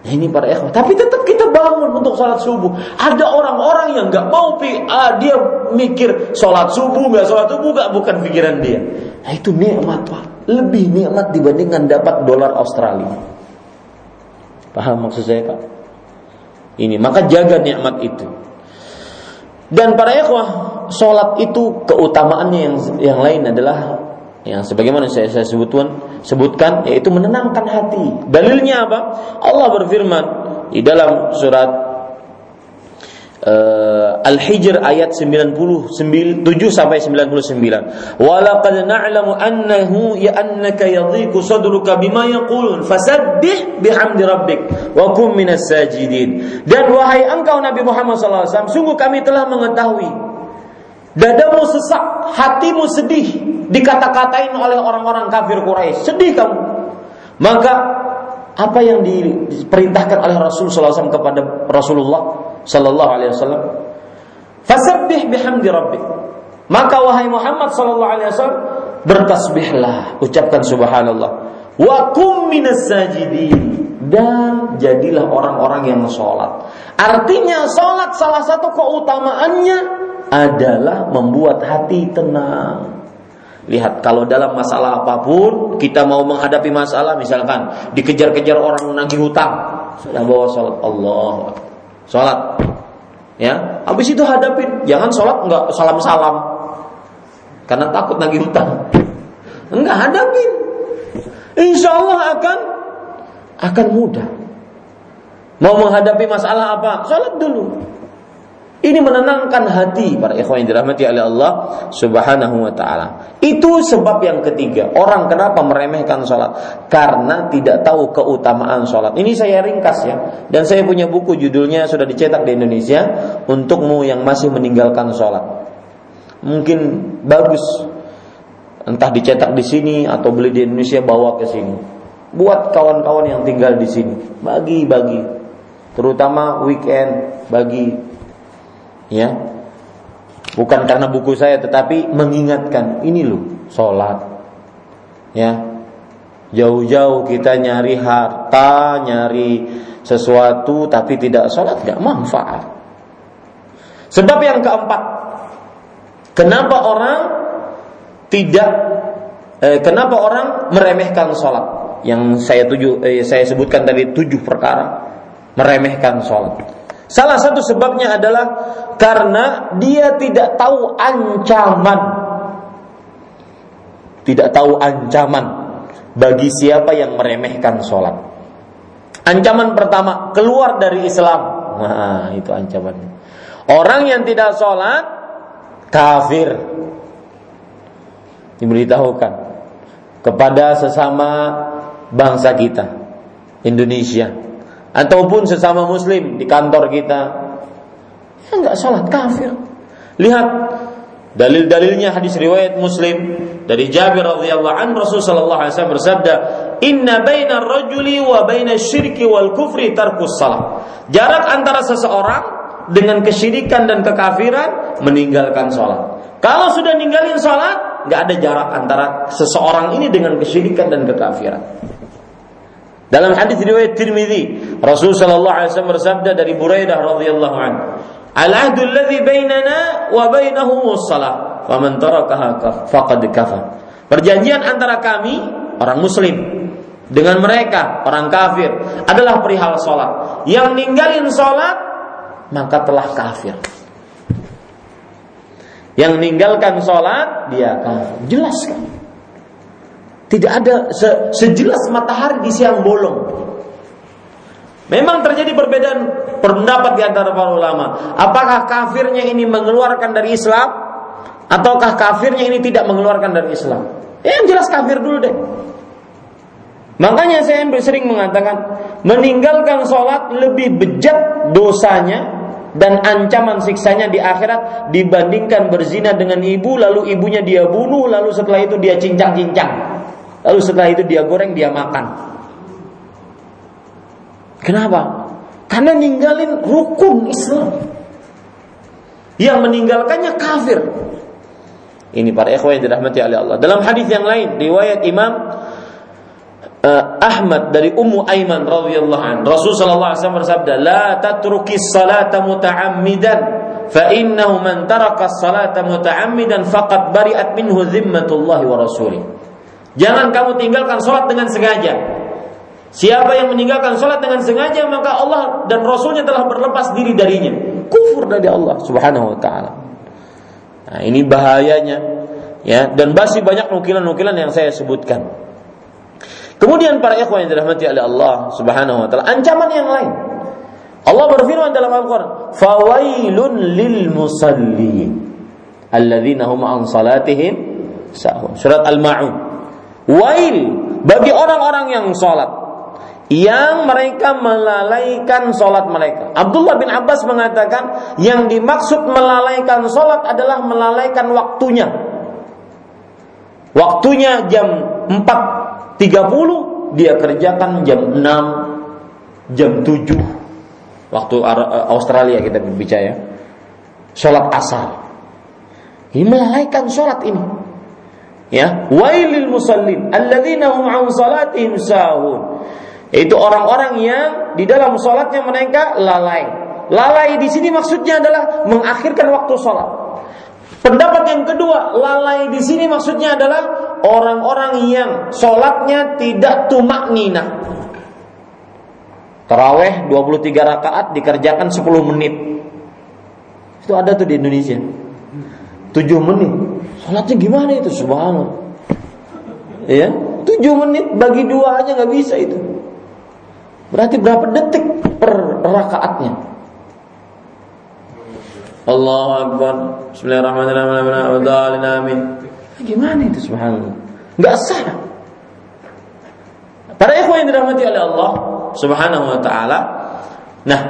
Nah, ini para ikhwah. Tapi tetap kita bangun untuk sholat subuh. Ada orang-orang yang nggak mau ah, dia mikir sholat subuh nggak sholat subuh nggak bukan pikiran dia. Nah itu nikmat pak. Lebih nikmat dibandingkan dapat dolar Australia. Paham maksud saya pak? Ini maka jaga nikmat itu. Dan para ikhwah, sholat itu keutamaannya yang yang lain adalah yang sebagaimana saya, saya sebutkan sebutkan yaitu menenangkan hati. Dalilnya apa? Allah berfirman di dalam surat uh, Al-Hijr ayat 97 sampai 99. Walaqad na'lamu annahu ya annaka yadhiqu sadruka bima yaqulun fasabbih bihamdi rabbik wa kum minas sajidin. Dan wahai engkau Nabi Muhammad SAW, sungguh kami telah mengetahui dadamu sesak, hatimu sedih dikata-katain oleh orang-orang kafir Quraisy. Sedih kamu. Maka apa yang diperintahkan oleh Rasul SAW kepada Rasulullah Sallallahu Alaihi Wasallam, fasabbih bihamdi rabbik. Maka wahai Muhammad Sallallahu Alaihi Wasallam bertasbihlah, ucapkan subhanallah. Wa kum minas sajidin dan jadilah orang-orang yang sholat. Artinya sholat salah satu keutamaannya adalah membuat hati tenang. Lihat kalau dalam masalah apa pun kita mau menghadapi masalah misalkan dikejar-kejar orang menagih hutang, sudah bawa sholat Allah, sholat, ya. Habis itu hadapin, jangan sholat enggak salam-salam, karena takut nagih hutang. Enggak hadapin, insya Allah akan akan mudah. Mau menghadapi masalah apa? Sholat dulu. Ini menenangkan hati para ikhwan yang dirahmati oleh Allah Subhanahu wa taala. Itu sebab yang ketiga. Orang kenapa meremehkan salat? Karena tidak tahu keutamaan salat. Ini saya ringkas ya. Dan saya punya buku judulnya sudah dicetak di Indonesia untukmu yang masih meninggalkan salat. Mungkin bagus entah dicetak di sini atau beli di Indonesia bawa ke sini. Buat kawan-kawan yang tinggal di sini, bagi-bagi. Terutama weekend bagi ya. Bukan karena buku saya tetapi mengingatkan ini loh sholat. Ya. Jauh-jauh kita nyari harta nyari sesuatu tapi tidak sholat gak manfaat. Sebab yang keempat kenapa orang tidak eh, kenapa orang meremehkan sholat? Yang saya tuju eh, saya sebutkan tadi tujuh perkara meremehkan sholat Salah satu sebabnya adalah karena dia tidak tahu ancaman. Tidak tahu ancaman bagi siapa yang meremehkan sholat. Ancaman pertama, keluar dari Islam. Nah, itu ancamannya. Orang yang tidak sholat, kafir. Diberitahukan kepada sesama bangsa kita, Indonesia ataupun sesama muslim di kantor kita. Ya nggak sholat kafir. Lihat dalil-dalilnya hadis riwayat muslim dari Jabir radhiyallahu an Rasul sallallahu alaihi wasallam bersabda inna bainar rajuli wa bainasy syirki wal kufri tarkus salat. Jarak antara seseorang dengan kesyirikan dan kekafiran meninggalkan sholat kalau sudah ninggalin sholat nggak ada jarak antara seseorang ini dengan kesyirikan dan kekafiran dalam hadis riwayat Tirmizi, Rasul sallallahu alaihi wasallam bersabda dari Buraidah radhiyallahu anhu, "Al-ahdu alladhi bainana wa bainahum shalah, faman tarakaha faqad kafar." Perjanjian antara kami orang muslim dengan mereka orang kafir adalah perihal salat. Yang ninggalin salat maka telah kafir. Yang ninggalkan salat dia kafir. Jelas kan? Tidak ada se sejelas matahari di siang bolong. Memang terjadi perbedaan pendapat di antara para ulama. Apakah kafirnya ini mengeluarkan dari Islam ataukah kafirnya ini tidak mengeluarkan dari Islam? Ya, yang jelas kafir dulu deh. Makanya saya sering mengatakan meninggalkan sholat lebih bejat dosanya dan ancaman siksanya di akhirat dibandingkan berzina dengan ibu lalu ibunya dia bunuh lalu setelah itu dia cincang-cincang. Lalu setelah itu dia goreng, dia makan. Kenapa? Karena ninggalin rukun Islam. Yang meninggalkannya kafir. Ini para ikhwan yang dirahmati oleh Allah. Dalam hadis yang lain, riwayat Imam uh, Ahmad dari Ummu Aiman radhiyallahu an. Rasul sallallahu alaihi wasallam bersabda, "La tatruki salata muta'ammidan, fa innahu man taraka salata muta'ammidan faqad bari'at minhu dhimmatullah wa rasulih." Jangan kamu tinggalkan sholat dengan sengaja. Siapa yang meninggalkan sholat dengan sengaja maka Allah dan Rasulnya telah berlepas diri darinya. Kufur dari Allah Subhanahu Wa Taala. Nah, ini bahayanya, ya. Dan masih banyak nukilan-nukilan yang saya sebutkan. Kemudian para ikhwan yang dirahmati oleh Allah Subhanahu Wa Taala, ancaman yang lain. Allah berfirman dalam Al-Quran, "Fawailun lil musallin, alladzina hum an salatihim sahun." Surat Al-Ma'un. Wail bagi orang-orang yang sholat yang mereka melalaikan sholat mereka. Abdullah bin Abbas mengatakan yang dimaksud melalaikan sholat adalah melalaikan waktunya. Waktunya jam 4.30 dia kerjakan jam 6, jam 7 waktu eh, Australia kita berbicara ya. Sholat asar. Ini melalaikan sholat ini. Ya, wailil musallin alladzina hum an salatihim sahun. Itu orang-orang yang di dalam sholatnya mereka lalai. Lalai di sini maksudnya adalah mengakhirkan waktu sholat. Pendapat yang kedua, lalai di sini maksudnya adalah orang-orang yang sholatnya tidak tumak nina. Terawih 23 rakaat dikerjakan 10 menit. Itu ada tuh di Indonesia. 7 menit. Sholatnya gimana itu? Subhanallah. Ya, 7 menit bagi dua aja nggak bisa itu. Berarti berapa detik per rakaatnya? Allahu Akbar. Bismillahirrahmanirrahim. Gimana itu subhanallah? Enggak sah. Para ikhwan yang dirahmati oleh Allah Subhanahu wa taala. Nah,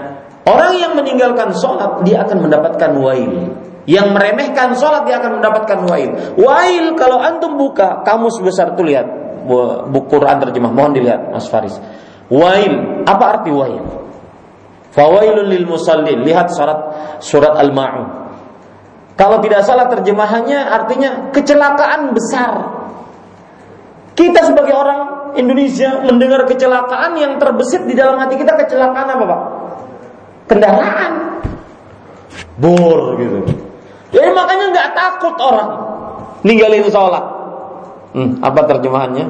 orang yang meninggalkan sholat dia akan mendapatkan wail. Yang meremehkan sholat dia akan mendapatkan wail. Wail kalau antum buka kamus besar tuh lihat buku Quran terjemah. Mohon dilihat Mas Faris. Wail, apa arti wail? Fawailun lil musallin. Lihat surat surat Al-Ma'un. Kalau tidak salah terjemahannya artinya kecelakaan besar. Kita sebagai orang Indonesia mendengar kecelakaan yang terbesit di dalam hati kita kecelakaan apa, Pak? Kendaraan. Bor gitu. Jadi makanya nggak takut orang ninggalin sholat. Hmm, apa terjemahannya?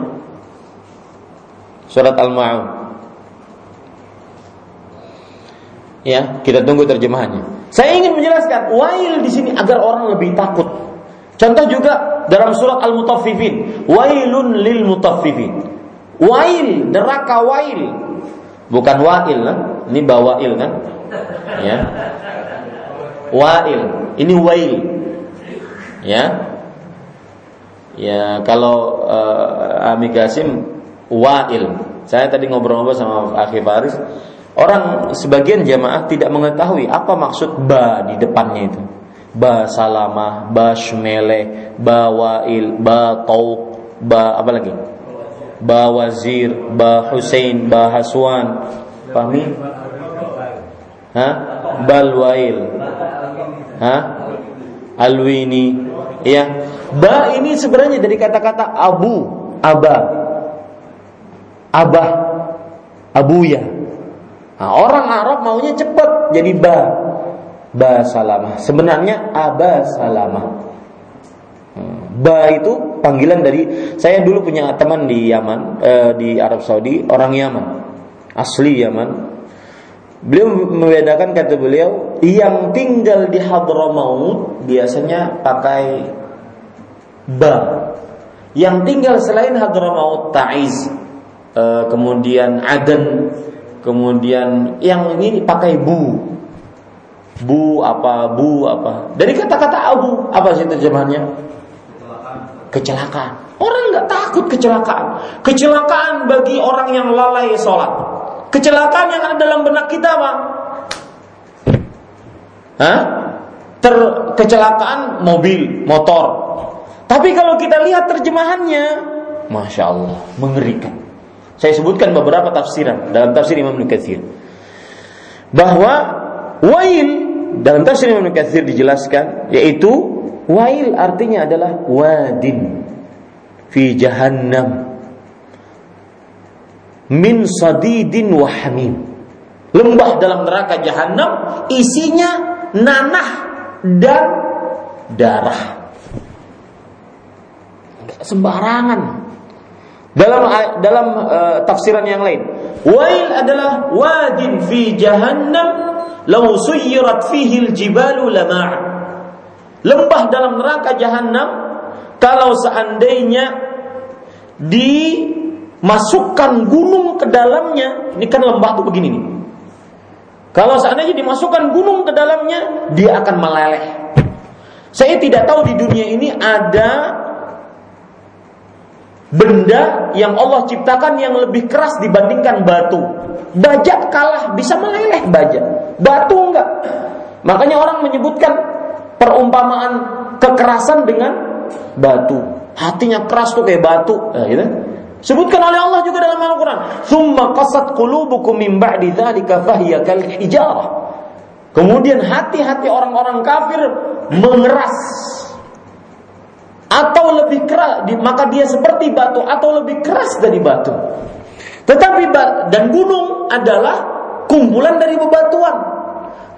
Surat Al-Ma'un. Ya, kita tunggu terjemahannya. Saya ingin menjelaskan wail di sini agar orang lebih takut. Contoh juga dalam surat Al-Mutaffifin, wailun lil mutaffifin. Wail, neraka wail. Bukan wail kan? Ini bawail kan? Ya. Wail, ini wail. Ya. Ya, kalau uh, Ami Gasim wail. Saya tadi ngobrol-ngobrol sama Akhi Faris, Orang sebagian jamaah tidak mengetahui apa maksud ba di depannya itu. Ba salamah, ba shmele, ba wail, ba tauq, ba apa lagi? Ba wazir, ba Husain, ba Haswan. Pahami? Hah? Bal wail. Hah? Alwini. Ya. Ba ini sebenarnya dari kata-kata abu, aba. Abah, abuya Nah, orang Arab maunya cepat jadi ba. Ba salamah. Sebenarnya aba salamah. Hmm, ba itu panggilan dari saya dulu punya teman di Yaman eh, di Arab Saudi orang Yaman asli Yaman beliau membedakan kata beliau yang tinggal di Hadramaut biasanya pakai ba yang tinggal selain Hadramaut Taiz eh, kemudian Aden Kemudian yang ini pakai bu. Bu apa, bu apa. Dari kata-kata abu, apa sih terjemahannya? Kecelakaan. Kecelakaan. Orang nggak takut kecelakaan. Kecelakaan bagi orang yang lalai sholat. Kecelakaan yang ada dalam benak kita apa? Hah? Ter kecelakaan mobil, motor. Tapi kalau kita lihat terjemahannya, masya Allah, mengerikan. Saya sebutkan beberapa tafsiran dalam tafsir Imam Nukathir bahwa wail dalam tafsir Imam Nukathir dijelaskan yaitu wail artinya adalah wadin fi jahannam min sadidin wa hamim. Lembah dalam neraka jahanam isinya nanah dan darah. Sembarangan. Dalam dalam uh, tafsiran yang lain, wail adalah wadin fi jahannam law suyirat fihi al-jibalu lama'a. Lembah dalam neraka jahanam kalau seandainya dimasukkan gunung ke dalamnya, ini kan lembah tuh begini nih. Kalau seandainya dimasukkan gunung ke dalamnya, dia akan meleleh. Saya tidak tahu di dunia ini ada benda yang Allah ciptakan yang lebih keras dibandingkan batu. Baja kalah bisa meleleh baja. Batu enggak. Makanya orang menyebutkan perumpamaan kekerasan dengan batu. Hatinya keras tuh kayak batu, nah, gitu. Sebutkan oleh Allah juga dalam Al-Quran. Thumma qasat qulubukum min ba'di dzalika fahiya kal hijarah. Kemudian hati-hati orang-orang kafir mengeras atau lebih keras maka dia seperti batu atau lebih keras dari batu. Tetapi dan gunung adalah kumpulan dari bebatuan.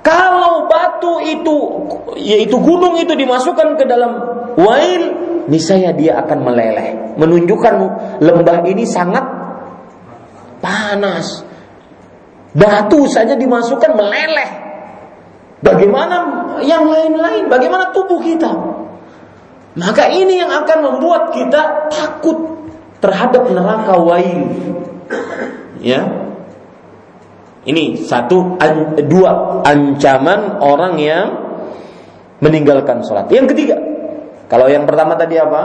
Kalau batu itu yaitu gunung itu dimasukkan ke dalam wail, niscaya dia akan meleleh, menunjukkan lembah ini sangat panas. Batu saja dimasukkan meleleh. Bagaimana yang lain-lain? Bagaimana tubuh kita? Maka ini yang akan membuat kita takut terhadap neraka wail. Ya. Ini satu an, dua ancaman orang yang meninggalkan sholat. Yang ketiga, kalau yang pertama tadi apa?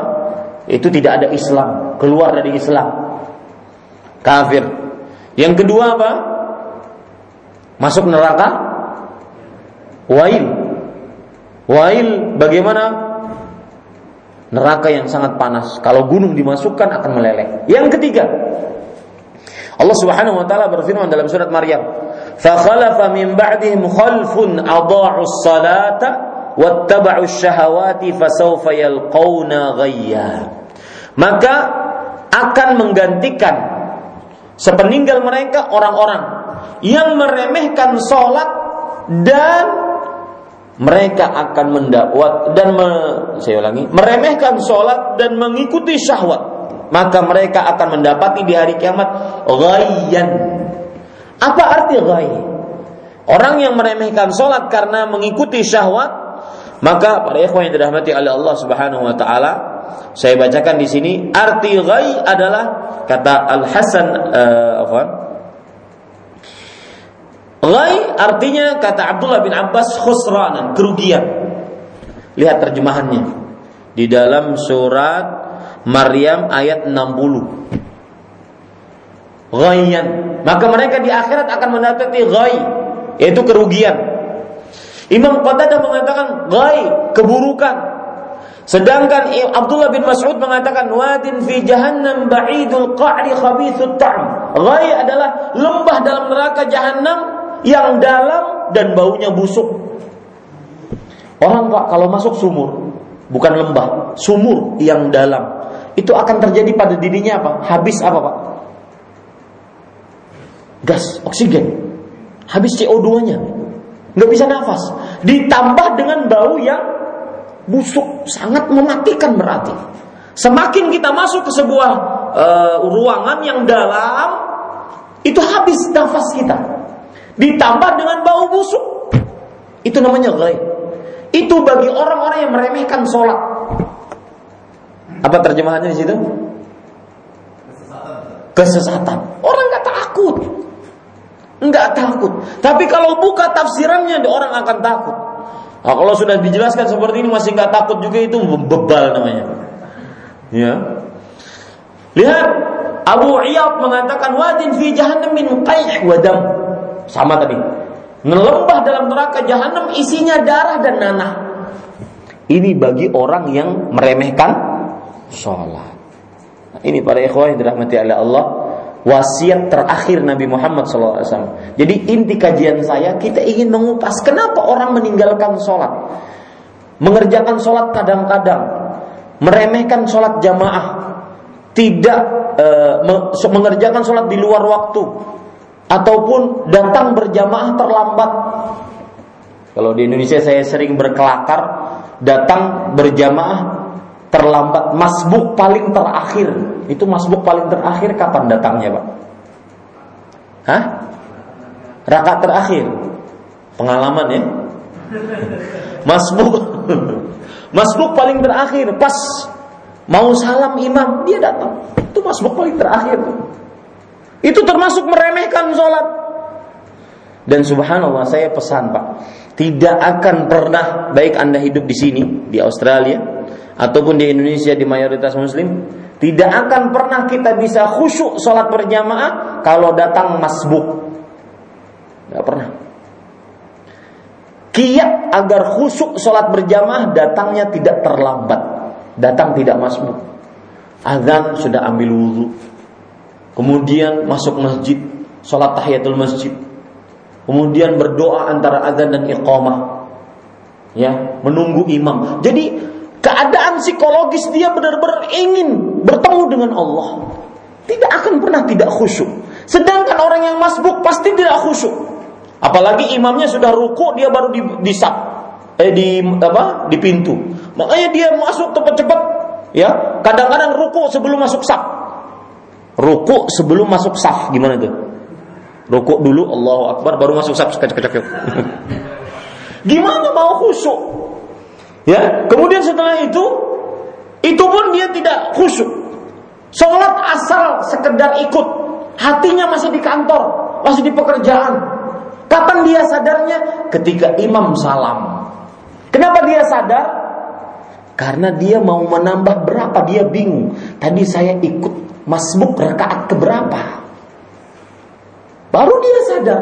Itu tidak ada Islam, keluar dari Islam, kafir. Yang kedua apa? Masuk neraka, wail. Wail bagaimana neraka yang sangat panas. Kalau gunung dimasukkan akan meleleh. Yang ketiga, Allah Subhanahu wa taala berfirman dalam surat Maryam, "Fakhalafa min ba'dihim khalfun adha'u salata wattaba'u syahawati fasawfa ghayya." Maka akan menggantikan sepeninggal mereka orang-orang yang meremehkan sholat dan mereka akan mendakwat dan me, saya ulangi meremehkan sholat dan mengikuti syahwat. Maka mereka akan mendapati di hari kiamat ghayyan. Apa arti ghay orang yang meremehkan sholat karena mengikuti syahwat maka para ikhwan yang dirahmati oleh Allah Subhanahu wa taala saya bacakan di sini arti ghay adalah kata Al Hasan uh, apa Ghai artinya kata Abdullah bin Abbas khusranan, kerugian. Lihat terjemahannya. Di dalam surat Maryam ayat 60. Ghaiyan. Maka mereka di akhirat akan mendapati ghai, yaitu kerugian. Imam Qatadah mengatakan ghai, keburukan. Sedangkan Abdullah bin Mas'ud mengatakan wadin fi jahannam ba'idul qa'ri khabithut ta'am. Ghai adalah lembah dalam neraka jahannam yang dalam dan baunya busuk. Orang Pak kalau masuk sumur, bukan lembah, sumur yang dalam, itu akan terjadi pada dirinya apa? Habis apa Pak? Gas, oksigen. Habis CO2-nya. Nggak bisa nafas. Ditambah dengan bau yang busuk, sangat mematikan berarti. Semakin kita masuk ke sebuah uh, ruangan yang dalam, itu habis nafas kita ditambah dengan bau busuk. Itu namanya ghaib. Itu bagi orang-orang yang meremehkan sholat. Apa terjemahannya di situ? Kesesatan. Orang nggak takut, nggak takut. Tapi kalau buka tafsirannya, orang akan takut. Nah, kalau sudah dijelaskan seperti ini masih nggak takut juga itu bebal namanya. Ya. Lihat Abu Iyad mengatakan wadin fi jahannam min qai' wa dam. Sama tadi. Ngelembah dalam neraka jahanam isinya darah dan nanah. Ini bagi orang yang meremehkan sholat. Ini para ikhwah yang dirahmati oleh Allah wasiat terakhir Nabi Muhammad SAW. Jadi inti kajian saya kita ingin mengupas kenapa orang meninggalkan sholat, mengerjakan sholat kadang-kadang, meremehkan sholat jamaah, tidak uh, mengerjakan sholat di luar waktu, ataupun datang berjamaah terlambat. Kalau di Indonesia saya sering berkelakar datang berjamaah terlambat masbuk paling terakhir. Itu masbuk paling terakhir kapan datangnya, Pak? Hah? Rakaat terakhir. Pengalaman ya? [LAUGHS] Masbuk. [LAUGHS] masbuk paling terakhir pas mau salam imam dia datang. Itu masbuk paling terakhir. Itu termasuk meremehkan sholat. Dan subhanallah saya pesan pak, tidak akan pernah baik anda hidup di sini di Australia ataupun di Indonesia di mayoritas Muslim, tidak akan pernah kita bisa khusyuk sholat berjamaah kalau datang masbuk. Tidak pernah. Kiat agar khusyuk sholat berjamaah datangnya tidak terlambat, datang tidak masbuk. Azan sudah ambil wudhu, kemudian masuk masjid, sholat tahiyatul masjid, kemudian berdoa antara azan dan iqamah, ya menunggu imam. Jadi keadaan psikologis dia benar-benar ingin bertemu dengan Allah, tidak akan pernah tidak khusyuk. Sedangkan orang yang masbuk pasti tidak khusyuk. Apalagi imamnya sudah ruku, dia baru di, di eh di apa? Di pintu. Makanya dia masuk cepat-cepat, ya. Kadang-kadang ruku sebelum masuk sap. Ruku sebelum masuk saf, gimana tuh? Ruku dulu, Allahu Akbar, baru masuk saf. [LAUGHS] Gimana mau khusyuk? Ya, kemudian setelah itu, itu pun dia tidak khusyuk. Sholat asal sekedar ikut, hatinya masih di kantor, masih di pekerjaan, Kapan dia sadarnya? Ketika imam salam. Kenapa dia sadar? Karena dia mau menambah berapa dia bingung. Tadi saya ikut masbuk rakaat keberapa? Baru dia sadar.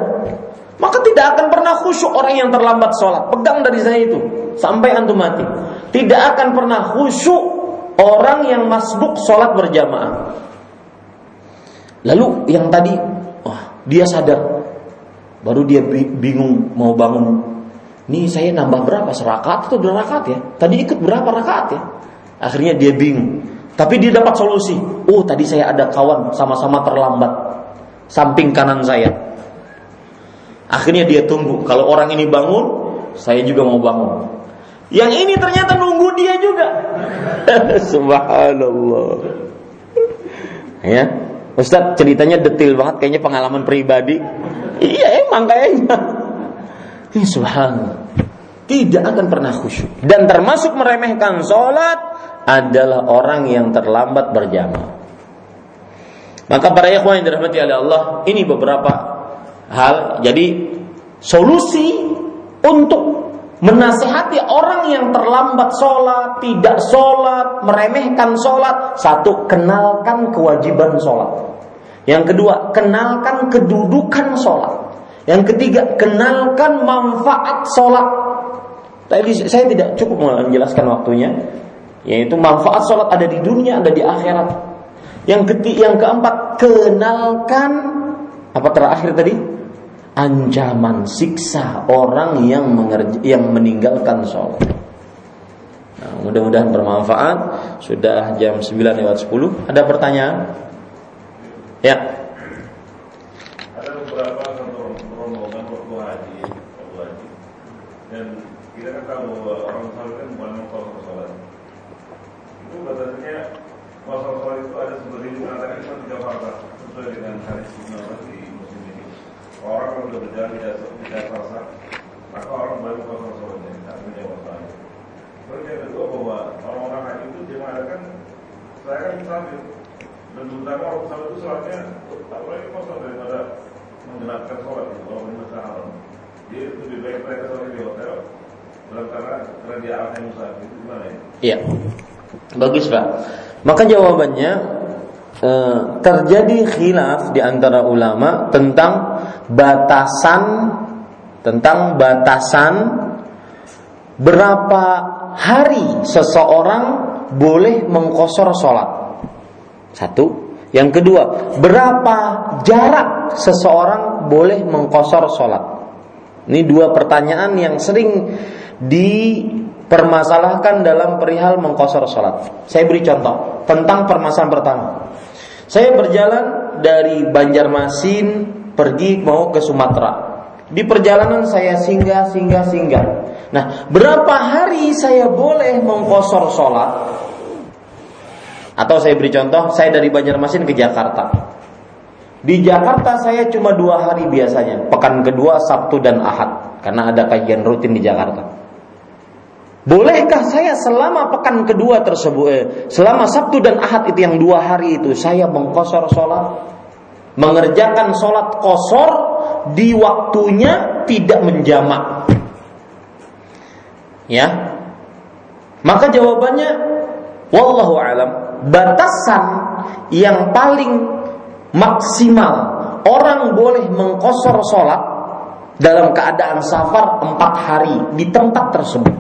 Maka tidak akan pernah khusyuk orang yang terlambat sholat. Pegang dari saya itu sampai antum mati. Tidak akan pernah khusyuk orang yang masbuk sholat berjamaah. Lalu yang tadi, oh, dia sadar Baru dia bingung mau bangun. Nih saya nambah berapa? Serakat atau dua ya? Tadi ikut berapa rakaat ya? Akhirnya dia bingung. Tapi dia dapat solusi. Oh tadi saya ada kawan sama-sama terlambat. Samping kanan saya. Akhirnya dia tunggu. Kalau orang ini bangun, saya juga mau bangun. Yang ini ternyata nunggu dia juga. [LAUGHS] Subhanallah. Ya, Ustadz ceritanya detail banget, kayaknya pengalaman pribadi. Iya emang kayaknya. Ini subhanallah. Tidak akan pernah khusyuk. Dan termasuk meremehkan sholat adalah orang yang terlambat berjamaah. Maka para ikhwan yang dirahmati oleh Allah, ini beberapa hal. Jadi solusi untuk menasehati orang yang terlambat sholat, tidak sholat, meremehkan sholat. Satu, kenalkan kewajiban sholat. Yang kedua, kenalkan kedudukan sholat. Yang ketiga, kenalkan manfaat sholat. Tadi saya tidak cukup menjelaskan waktunya, yaitu manfaat sholat ada di dunia, ada di akhirat. Yang ketiga, yang keempat, kenalkan apa terakhir tadi? Ancaman siksa orang yang mengerja, yang meninggalkan sholat. Nah, mudah-mudahan bermanfaat. Sudah jam 9 lewat 10. Ada pertanyaan? Ya. Ada beberapa satu rombongan waktu haji, waktu haji. Dan kita kan tahu bahwa orang sholat kan bukan kosong sholat. Itu katanya kosong sholat itu ada seperti itu mengatakan itu di Jakarta sesuai dengan hadis Ibnu di musim ini. Orang kalau sudah berjalan tidak tidak terasa, maka orang baru kosong sholatnya, tak menjawab sholat. Terus yang kedua bahwa orang-orang haji itu dia mengatakan saya kan musafir, dan terutama orang salat itu sholatnya apalagi kosong daripada mengenapkan sholat itu kalau di masa haram jadi lebih baik mereka sholat di hotel dalam karena karena dia al musafir itu gimana ya? Iya, bagus pak. Maka jawabannya eh, terjadi khilaf di antara ulama tentang batasan tentang batasan berapa hari seseorang boleh mengkosor sholat. Satu. Yang kedua, berapa jarak seseorang boleh mengkosor sholat? Ini dua pertanyaan yang sering dipermasalahkan dalam perihal mengkosor sholat. Saya beri contoh tentang permasalahan pertama. Saya berjalan dari Banjarmasin pergi mau ke Sumatera. Di perjalanan saya singgah, singgah, singgah. Nah, berapa hari saya boleh mengkosor sholat? Atau saya beri contoh, saya dari Banjarmasin ke Jakarta. Di Jakarta saya cuma dua hari biasanya, pekan kedua Sabtu dan Ahad, karena ada kajian rutin di Jakarta. Bolehkah saya selama pekan kedua tersebut, eh, selama Sabtu dan Ahad itu yang dua hari itu saya mengkosor sholat, mengerjakan sholat kosor di waktunya tidak menjamak? Ya, maka jawabannya, wallahu alam batasan yang paling maksimal orang boleh mengkosor sholat dalam keadaan safar empat hari di tempat tersebut.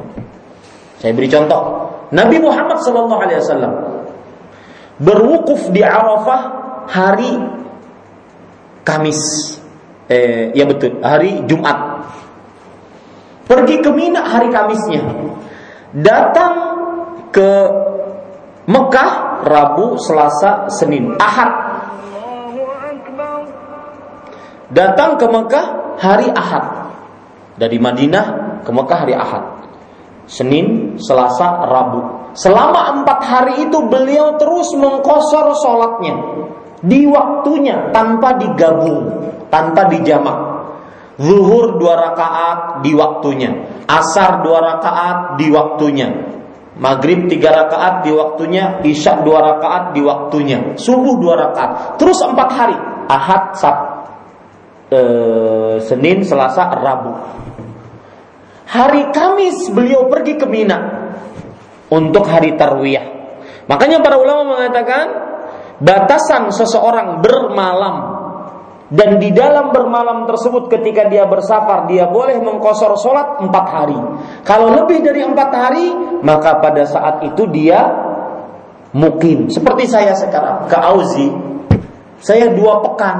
Saya beri contoh. Nabi Muhammad SAW berwukuf di Arafah hari Kamis. Eh, ya betul, hari Jumat. Pergi ke Mina hari Kamisnya. Datang ke Mekah Rabu, Selasa, Senin, Ahad. Datang ke Mekah hari Ahad. Dari Madinah ke Mekah hari Ahad. Senin, Selasa, Rabu. Selama empat hari itu beliau terus mengkosor sholatnya di waktunya tanpa digabung, tanpa dijamak. Zuhur dua rakaat di waktunya, asar dua rakaat di waktunya, maghrib tiga rakaat di waktunya, isya dua rakaat di waktunya, subuh dua rakaat, terus empat hari, ahad, sab, e, senin, selasa, rabu. Hari Kamis beliau pergi ke Mina untuk hari tarwiyah. Makanya para ulama mengatakan batasan seseorang bermalam dan di dalam bermalam tersebut ketika dia bersafar dia boleh mengkosor sholat empat hari. Kalau lebih dari empat hari maka pada saat itu dia mukim. Seperti saya sekarang ke Auzi, saya dua pekan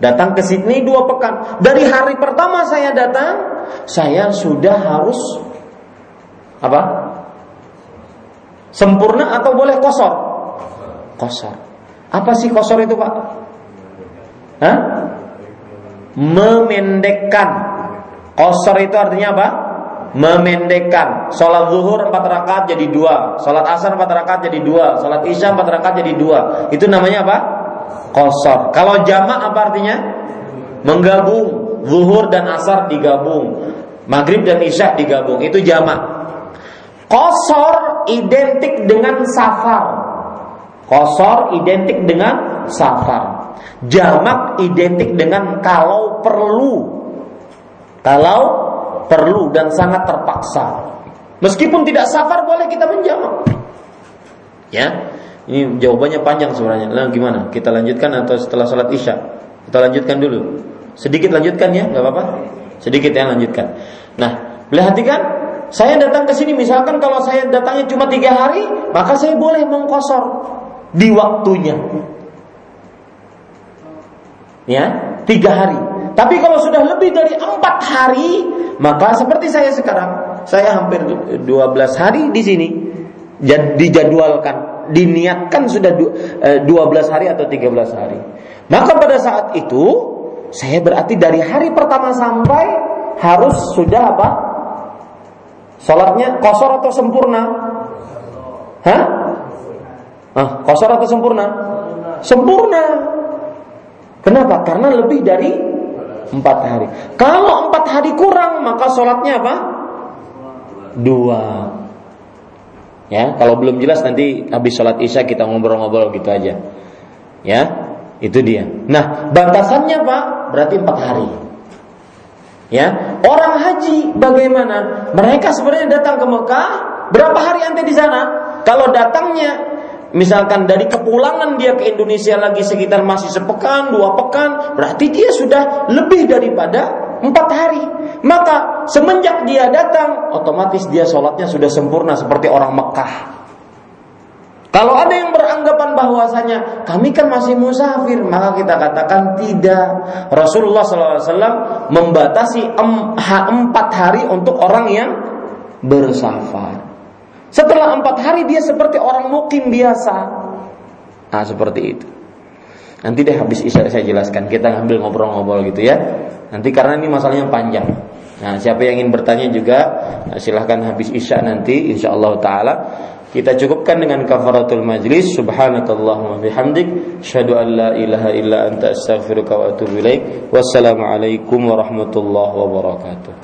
datang ke Sydney dua pekan. Dari hari pertama saya datang, saya sudah harus apa? Sempurna atau boleh kosor? Kosor. Apa sih kosor itu pak? Hah? Memendekkan. Kosor itu artinya apa? Memendekkan. Sholat zuhur empat rakaat jadi dua. Sholat asar empat rakaat jadi dua. Sholat isya empat rakaat jadi dua. Itu namanya apa? Kosor. Kalau jamak apa artinya? Menggabung. Zuhur dan asar digabung. Maghrib dan isya digabung. Itu jamak. Kosor identik dengan safar. Kosor identik dengan safar. Jamak identik dengan kalau perlu. Kalau perlu dan sangat terpaksa. Meskipun tidak safar boleh kita menjamak. Ya. Ini jawabannya panjang sebenarnya. Nah, gimana? Kita lanjutkan atau setelah sholat isya? Kita lanjutkan dulu. Sedikit lanjutkan ya, nggak apa-apa. Sedikit ya lanjutkan. Nah, perhatikan saya datang ke sini misalkan kalau saya datangnya cuma tiga hari, maka saya boleh mengkosor di waktunya ya tiga hari. Tapi kalau sudah lebih dari empat hari, maka seperti saya sekarang, saya hampir 12 hari di sini, dijadwalkan, diniatkan sudah 12 eh, hari atau 13 hari. Maka pada saat itu, saya berarti dari hari pertama sampai harus sudah apa? Sholatnya kosor atau sempurna? Hah? Ah, kosor atau sempurna? Sempurna. Kenapa? Karena lebih dari empat hari. Kalau empat hari kurang, maka sholatnya apa? Dua. Ya, kalau belum jelas nanti habis sholat isya kita ngobrol-ngobrol gitu aja. Ya, itu dia. Nah, batasannya pak berarti empat hari. Ya, orang haji bagaimana? Mereka sebenarnya datang ke Mekah berapa hari ante di sana? Kalau datangnya misalkan dari kepulangan dia ke Indonesia lagi sekitar masih sepekan, dua pekan, berarti dia sudah lebih daripada empat hari. Maka semenjak dia datang, otomatis dia sholatnya sudah sempurna seperti orang Mekah. Kalau ada yang beranggapan bahwasanya kami kan masih musafir, maka kita katakan tidak. Rasulullah SAW membatasi empat hari untuk orang yang bersafar. Setelah empat hari dia seperti orang mukim biasa. Nah seperti itu. Nanti deh habis isya saya jelaskan. Kita ngambil ngobrol-ngobrol gitu ya. Nanti karena ini masalahnya panjang. Nah siapa yang ingin bertanya juga nah, silahkan habis isya nanti insya Allah taala kita cukupkan dengan kafaratul majlis subhanakallahumma bihamdik syadu an la ilaha illa anta astaghfiruka wa atubu ilaik wassalamualaikum warahmatullahi wabarakatuh